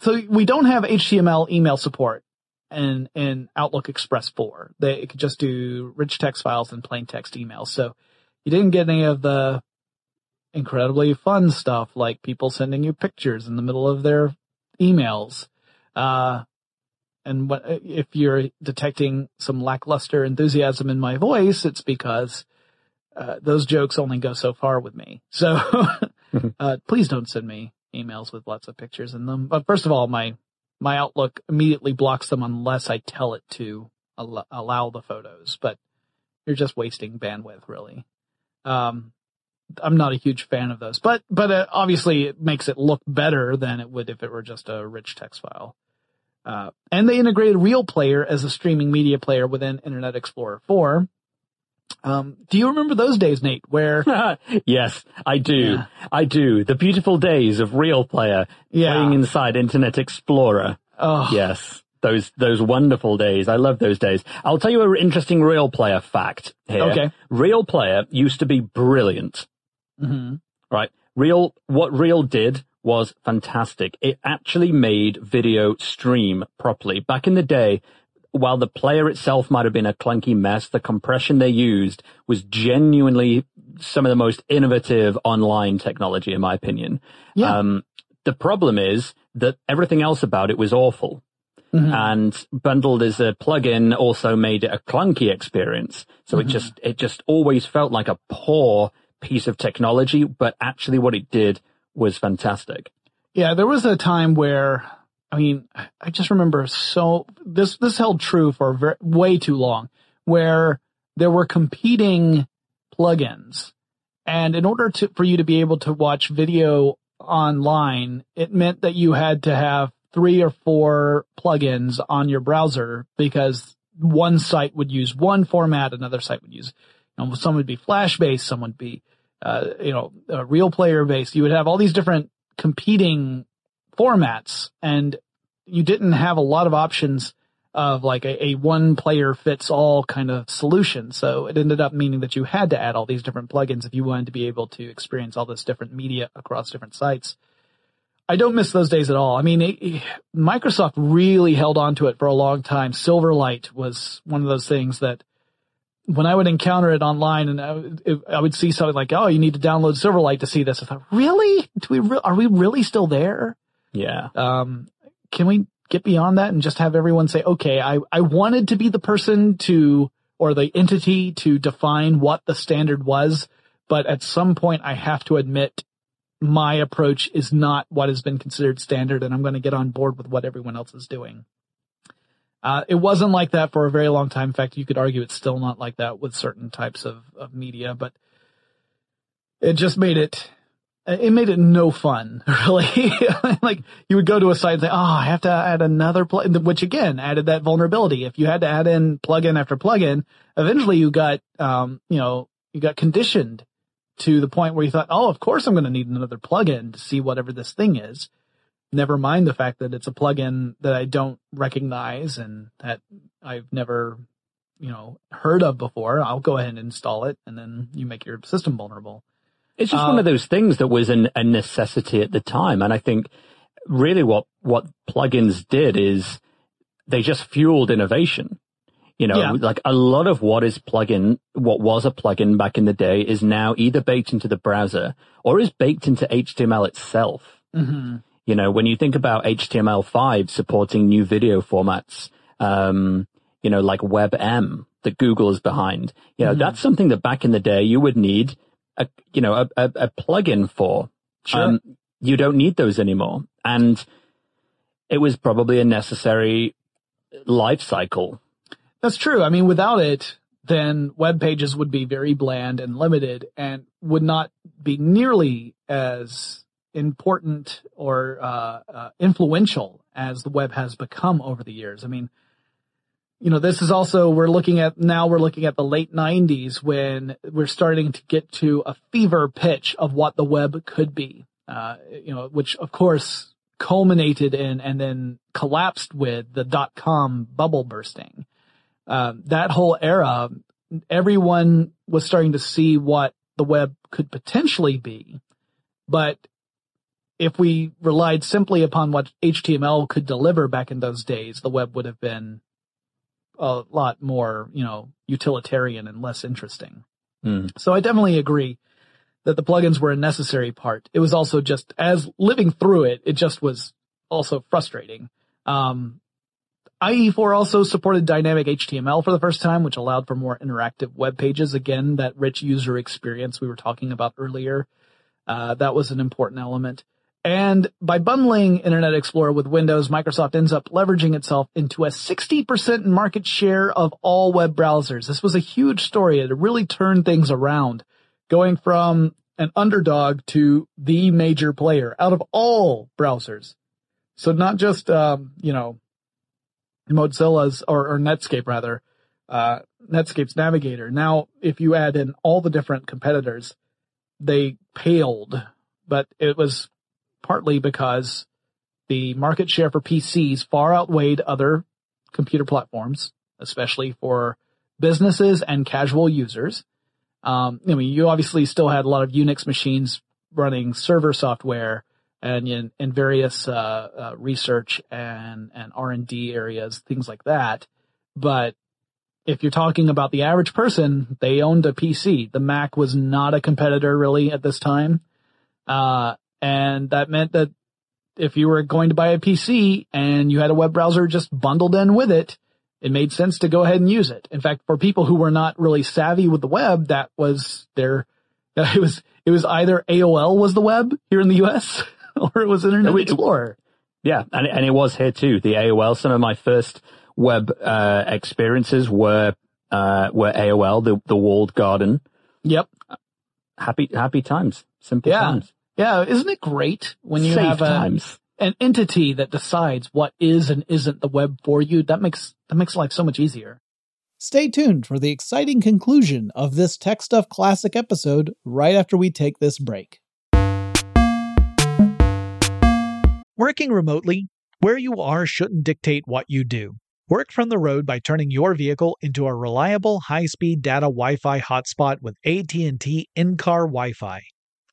so we don't have HTML email support in, in Outlook Express 4. They could just do rich text files and plain text emails. So you didn't get any of the incredibly fun stuff like people sending you pictures in the middle of their emails. Uh, and what, if you're detecting some lackluster enthusiasm in my voice, it's because uh, those jokes only go so far with me. So uh, please don't send me emails with lots of pictures in them. But first of all, my my Outlook immediately blocks them unless I tell it to al- allow the photos, but you're just wasting bandwidth really. Um, I'm not a huge fan of those, but, but uh, obviously it makes it look better than it would if it were just a rich text file. Uh, and they integrated Real Player as a streaming media player within Internet Explorer 4. Um, do you remember those days, Nate, where? yes, I do. Yeah. I do. The beautiful days of Real Player yeah. playing inside Internet Explorer. Oh. Yes. Those, those wonderful days. I love those days. I'll tell you an interesting Real Player fact here. Okay. Real Player used to be brilliant. Mm-hmm. Right. Real, what Real did was fantastic. It actually made video stream properly. Back in the day, while the player itself might have been a clunky mess, the compression they used was genuinely some of the most innovative online technology, in my opinion. Yeah. Um, the problem is that everything else about it was awful. Mm-hmm. And bundled as a plugin also made it a clunky experience. So mm-hmm. it just, it just always felt like a poor piece of technology, but actually what it did was fantastic. Yeah, there was a time where I mean, I just remember so this this held true for very, way too long, where there were competing plugins, and in order to for you to be able to watch video online, it meant that you had to have three or four plugins on your browser because one site would use one format, another site would use, you know, some would be Flash based, some would be, uh, you know, a real player based. You would have all these different competing formats and you didn't have a lot of options of like a, a one player fits all kind of solution. So it ended up meaning that you had to add all these different plugins if you wanted to be able to experience all this different media across different sites. I don't miss those days at all. I mean, it, Microsoft really held on to it for a long time. Silverlight was one of those things that when I would encounter it online and I would, I would see something like, "Oh, you need to download Silverlight to see this," I thought, "Really? Do we? Re- are we really still there?" Yeah. Um, can we get beyond that and just have everyone say, okay, I, I wanted to be the person to, or the entity to define what the standard was, but at some point I have to admit my approach is not what has been considered standard and I'm going to get on board with what everyone else is doing. Uh, it wasn't like that for a very long time. In fact, you could argue it's still not like that with certain types of, of media, but it just made it it made it no fun, really. like you would go to a site and say, "Oh, I have to add another plug," which again added that vulnerability. If you had to add in plugin after plugin, eventually you got, um, you know, you got conditioned to the point where you thought, "Oh, of course I'm going to need another plugin to see whatever this thing is." Never mind the fact that it's a plugin that I don't recognize and that I've never, you know, heard of before. I'll go ahead and install it, and then you make your system vulnerable. It's just one of uh, those things that was an, a necessity at the time. And I think really what, what plugins did is they just fueled innovation. You know, yeah. like a lot of what is plugin, what was a plugin back in the day is now either baked into the browser or is baked into HTML itself. Mm-hmm. You know, when you think about HTML5 supporting new video formats, um, you know, like WebM that Google is behind, you know, mm-hmm. that's something that back in the day you would need a you know a, a, a plugin for. Sure. Um, you don't need those anymore, and it was probably a necessary life cycle. That's true. I mean, without it, then web pages would be very bland and limited, and would not be nearly as important or uh, uh, influential as the web has become over the years. I mean, you know, this is also, we're looking at, now we're looking at the late 90s when we're starting to get to a fever pitch of what the web could be. Uh, you know, which of course culminated in and then collapsed with the dot com bubble bursting. Uh, that whole era, everyone was starting to see what the web could potentially be. But if we relied simply upon what HTML could deliver back in those days, the web would have been a lot more, you know, utilitarian and less interesting. Mm. So I definitely agree that the plugins were a necessary part. It was also just as living through it, it just was also frustrating. Um, IE4 also supported dynamic HTML for the first time, which allowed for more interactive web pages. Again, that rich user experience we were talking about earlier. Uh, that was an important element. And by bundling Internet Explorer with Windows, Microsoft ends up leveraging itself into a 60% market share of all web browsers. This was a huge story. It really turned things around, going from an underdog to the major player out of all browsers. So not just, um, you know, Mozilla's or, or Netscape rather, uh, Netscape's Navigator. Now, if you add in all the different competitors, they paled, but it was partly because the market share for PCs far outweighed other computer platforms, especially for businesses and casual users. Um, I mean, you obviously still had a lot of Unix machines running server software and in, various uh, uh, research and and R and D areas, things like that. But if you're talking about the average person, they owned a PC. The Mac was not a competitor really at this time, uh, and that meant that if you were going to buy a PC and you had a web browser just bundled in with it, it made sense to go ahead and use it. In fact, for people who were not really savvy with the web, that was their, it was, it was either AOL was the web here in the US or it was Internet Explorer. Yeah. And, and it was here too. The AOL, some of my first web, uh, experiences were, uh, were AOL, the, the walled garden. Yep. Happy, happy times. Simple yeah. times. Yeah. Isn't it great when you Safe have a, times. an entity that decides what is and isn't the web for you? That makes, that makes life so much easier. Stay tuned for the exciting conclusion of this Tech Stuff Classic episode right after we take this break. Working remotely, where you are shouldn't dictate what you do. Work from the road by turning your vehicle into a reliable high-speed data Wi-Fi hotspot with AT&T in-car Wi-Fi.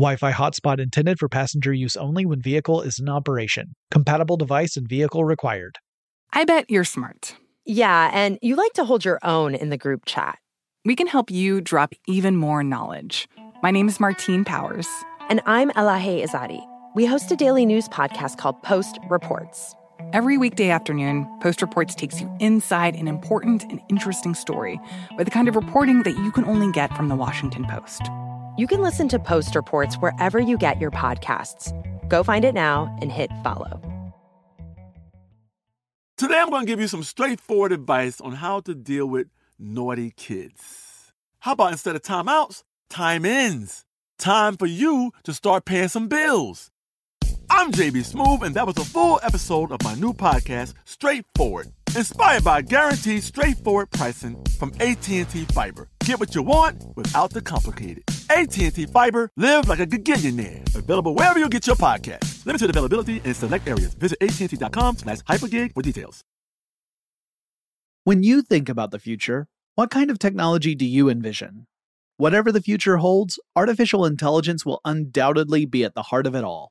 Wi-Fi hotspot intended for passenger use only when vehicle is in operation. Compatible device and vehicle required. I bet you're smart. Yeah, and you like to hold your own in the group chat. We can help you drop even more knowledge. My name is Martine Powers. And I'm Elahe Izadi. We host a daily news podcast called Post Reports. Every weekday afternoon, Post Reports takes you inside an important and interesting story with the kind of reporting that you can only get from the Washington Post. You can listen to Post Reports wherever you get your podcasts. Go find it now and hit follow. Today, I'm going to give you some straightforward advice on how to deal with naughty kids. How about instead of timeouts, time ins? Time for you to start paying some bills. I'm JB Smoove, and that was a full episode of my new podcast, Straightforward, inspired by guaranteed straightforward pricing from AT&T Fiber. Get what you want without the complicated. AT&T Fiber, live like a gigillionaire. Available wherever you get your podcast. Limited availability in select areas. Visit AT&T.com slash hypergig for details. When you think about the future, what kind of technology do you envision? Whatever the future holds, artificial intelligence will undoubtedly be at the heart of it all.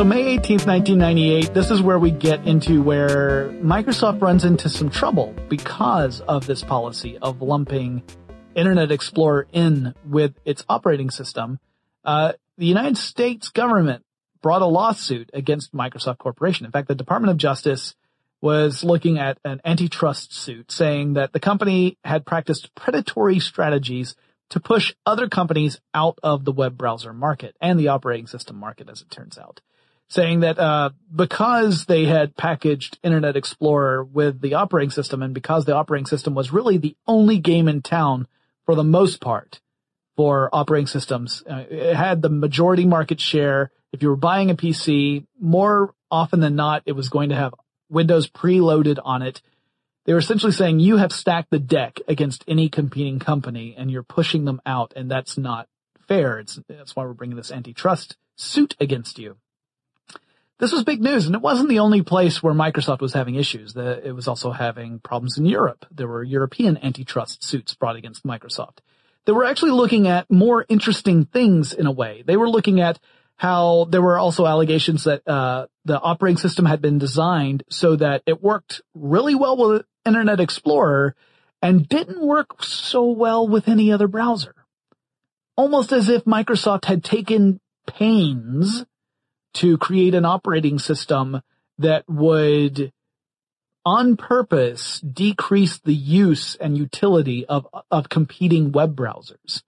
So May 18th, 1998, this is where we get into where Microsoft runs into some trouble because of this policy of lumping Internet Explorer in with its operating system. Uh, the United States government brought a lawsuit against Microsoft Corporation. In fact, the Department of Justice was looking at an antitrust suit saying that the company had practiced predatory strategies to push other companies out of the web browser market and the operating system market, as it turns out. Saying that uh, because they had packaged Internet Explorer with the operating system, and because the operating system was really the only game in town for the most part for operating systems, uh, it had the majority market share. If you were buying a PC, more often than not, it was going to have Windows preloaded on it. They were essentially saying you have stacked the deck against any competing company, and you're pushing them out, and that's not fair. It's that's why we're bringing this antitrust suit against you. This was big news, and it wasn't the only place where Microsoft was having issues. The, it was also having problems in Europe. There were European antitrust suits brought against Microsoft. They were actually looking at more interesting things in a way. They were looking at how there were also allegations that uh, the operating system had been designed so that it worked really well with Internet Explorer and didn't work so well with any other browser. Almost as if Microsoft had taken pains to create an operating system that would on purpose decrease the use and utility of, of competing web browsers.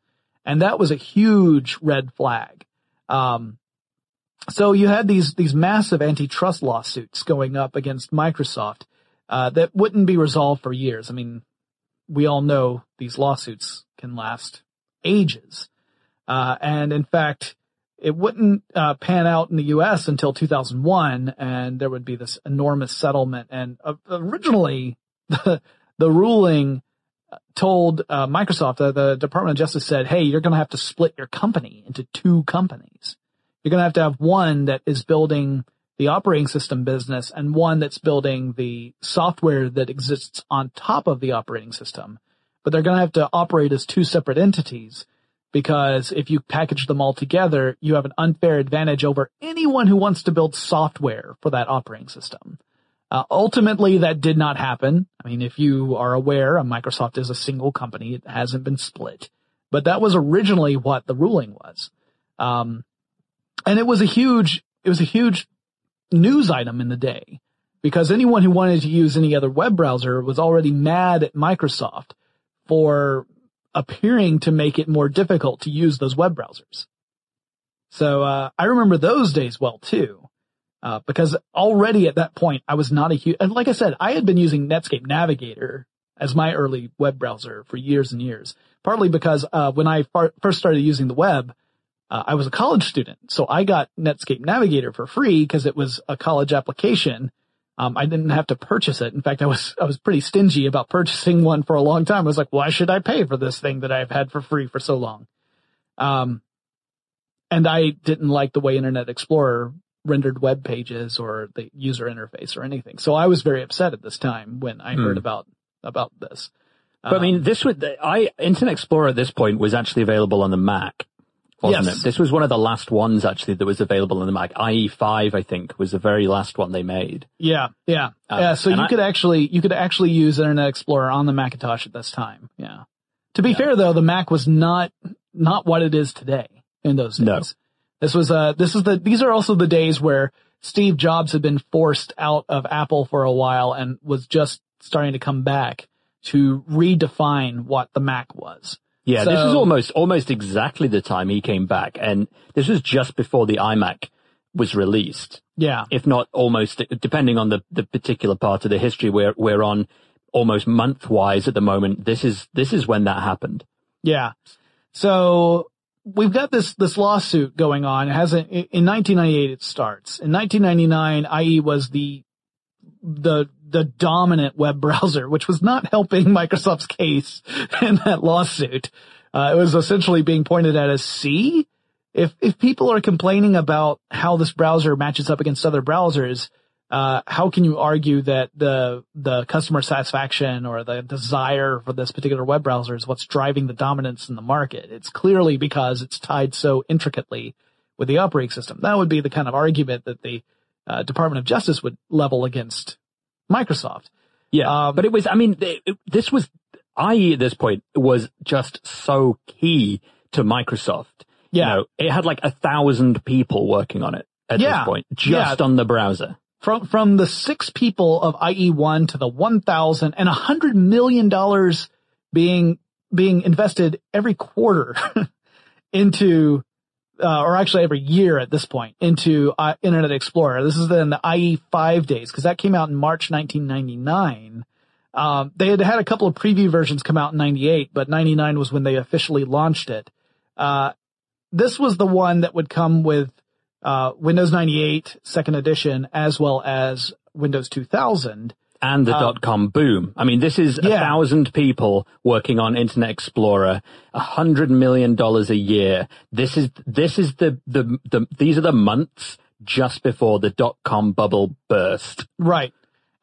And that was a huge red flag. Um, so you had these, these massive antitrust lawsuits going up against Microsoft, uh, that wouldn't be resolved for years. I mean, we all know these lawsuits can last ages. Uh, and in fact, it wouldn't uh, pan out in the U.S. until 2001, and there would be this enormous settlement. And uh, originally, the the ruling told uh, Microsoft, uh, the Department of Justice said, "Hey, you're going to have to split your company into two companies. You're going to have to have one that is building the operating system business and one that's building the software that exists on top of the operating system. But they're going to have to operate as two separate entities." Because if you package them all together, you have an unfair advantage over anyone who wants to build software for that operating system. Uh, ultimately, that did not happen. I mean, if you are aware, Microsoft is a single company. It hasn't been split, but that was originally what the ruling was. Um, and it was a huge, it was a huge news item in the day because anyone who wanted to use any other web browser was already mad at Microsoft for appearing to make it more difficult to use those web browsers. So uh, I remember those days well too, uh, because already at that point I was not a huge. And like I said, I had been using Netscape Navigator as my early web browser for years and years. Partly because uh, when I far- first started using the web, uh, I was a college student, so I got Netscape Navigator for free because it was a college application um, I didn't have to purchase it. In fact, I was, I was pretty stingy about purchasing one for a long time. I was like, why should I pay for this thing that I've had for free for so long? Um, and I didn't like the way Internet Explorer rendered web pages or the user interface or anything. So I was very upset at this time when I hmm. heard about, about this. But um, I mean, this would, I, Internet Explorer at this point was actually available on the Mac wasn't yes. it? This was one of the last ones actually that was available on the Mac. IE5, I think, was the very last one they made. Yeah, yeah, um, yeah. So you I, could actually you could actually use Internet Explorer on the Macintosh at this time. Yeah. To be yeah. fair though, the Mac was not not what it is today in those days. No. This was uh this is the these are also the days where Steve Jobs had been forced out of Apple for a while and was just starting to come back to redefine what the Mac was. Yeah, so, this is almost almost exactly the time he came back, and this was just before the iMac was released. Yeah, if not almost, depending on the the particular part of the history we're we're on, almost month wise at the moment. This is this is when that happened. Yeah, so we've got this this lawsuit going on. It hasn't in 1998 it starts. In 1999, IE was the the the dominant web browser, which was not helping Microsoft's case in that lawsuit. Uh, it was essentially being pointed at as see if if people are complaining about how this browser matches up against other browsers, uh, how can you argue that the the customer satisfaction or the desire for this particular web browser is what's driving the dominance in the market? It's clearly because it's tied so intricately with the operating system. That would be the kind of argument that the uh, Department of Justice would level against Microsoft. Yeah, um, but it was. I mean, it, this was. IE at this point was just so key to Microsoft. Yeah, you know, it had like a thousand people working on it at yeah. this point, just yeah. on the browser. From from the six people of IE1 to the one thousand and a hundred million dollars being being invested every quarter into uh, or actually every year at this point, into uh, Internet Explorer. This is in the IE5 days because that came out in March 1999. Um, they had had a couple of preview versions come out in 98, but 99 was when they officially launched it. Uh, this was the one that would come with uh, Windows 98 second edition as well as Windows 2000 and the Um, dot com boom. I mean, this is a Yeah. thousand people working on Internet Explorer, a hundred million dollars a year. This is this is the, the the these are the months just before the dot com bubble burst. Right.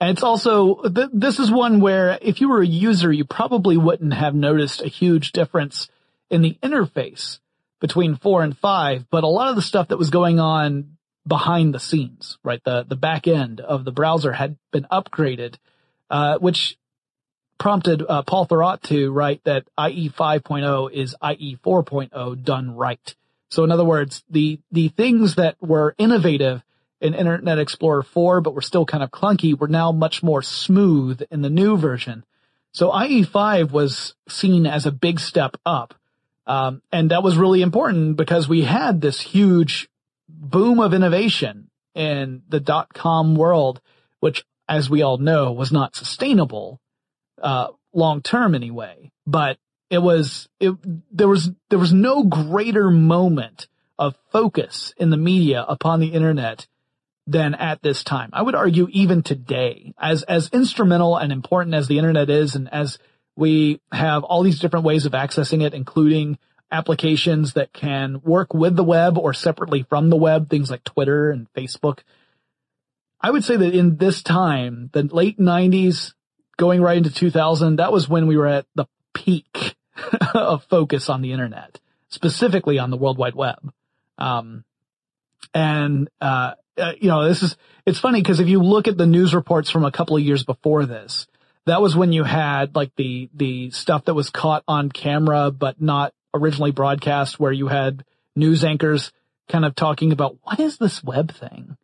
And it's also, th- this is one where if you were a user, you probably wouldn't have noticed a huge difference in the interface between four and five, but a lot of the stuff that was going on behind the scenes, right? The, the back end of the browser had been upgraded, uh, which prompted uh, Paul Thurrott to write that IE 5.0 is IE 4.0 done right. So in other words, the, the things that were innovative in Internet Explorer 4, but were still kind of clunky, were now much more smooth in the new version. So IE5 was seen as a big step up. Um, and that was really important because we had this huge boom of innovation in the dot com world, which, as we all know, was not sustainable, uh, long term anyway. But it was, it, there was, there was no greater moment of focus in the media upon the internet than at this time. I would argue even today, as, as instrumental and important as the internet is and as we have all these different ways of accessing it, including applications that can work with the web or separately from the web, things like Twitter and Facebook. I would say that in this time, the late nineties going right into 2000, that was when we were at the peak of focus on the internet, specifically on the World Wide Web. Um, and, uh, uh, you know, this is, it's funny because if you look at the news reports from a couple of years before this, that was when you had like the, the stuff that was caught on camera, but not originally broadcast where you had news anchors kind of talking about what is this web thing?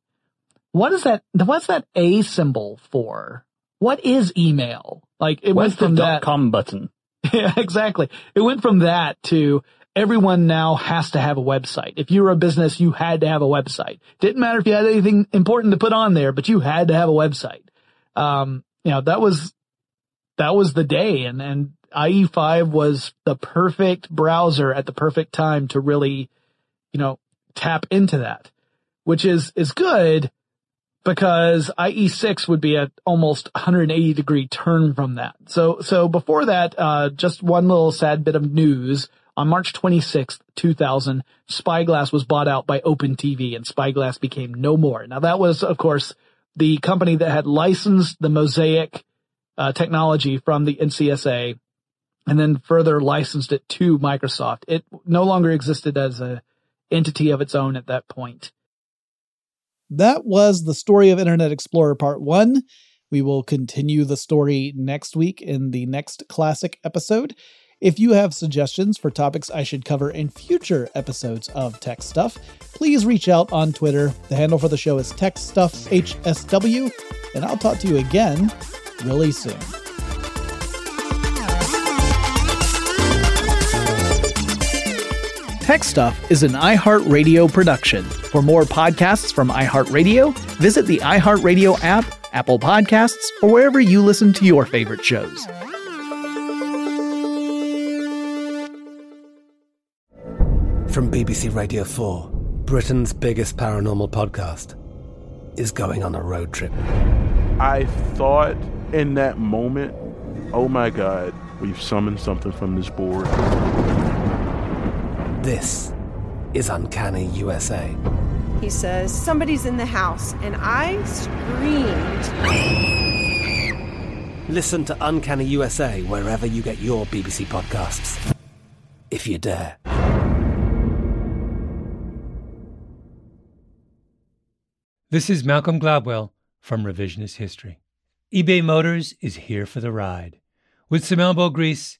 What is that? What's that A symbol for? What is email? Like it Where's went from the that. dot com button? Yeah, exactly. It went from that to everyone now has to have a website. If you were a business, you had to have a website. Didn't matter if you had anything important to put on there, but you had to have a website. Um, you know, that was, that was the day and, and IE5 was the perfect browser at the perfect time to really, you know, tap into that, which is, is good because IE6 would be at almost 180 degree turn from that. So, so before that, uh, just one little sad bit of news. On March 26th, 2000, Spyglass was bought out by OpenTV and Spyglass became no more. Now that was, of course, the company that had licensed the Mosaic, uh, technology from the NCSA and then further licensed it to Microsoft. It no longer existed as a entity of its own at that point. That was the story of Internet Explorer Part 1. We will continue the story next week in the next classic episode. If you have suggestions for topics I should cover in future episodes of Tech Stuff, please reach out on Twitter. The handle for the show is TechStuffHSW, and I'll talk to you again really soon. Tech Stuff is an iHeartRadio production. For more podcasts from iHeartRadio, visit the iHeartRadio app, Apple Podcasts, or wherever you listen to your favorite shows. From BBC Radio 4, Britain's biggest paranormal podcast is going on a road trip. I thought in that moment, oh my God, we've summoned something from this board. This is Uncanny USA. He says, Somebody's in the house, and I screamed. Listen to Uncanny USA wherever you get your BBC podcasts, if you dare. This is Malcolm Gladwell from Revisionist History. eBay Motors is here for the ride. With some elbow grease,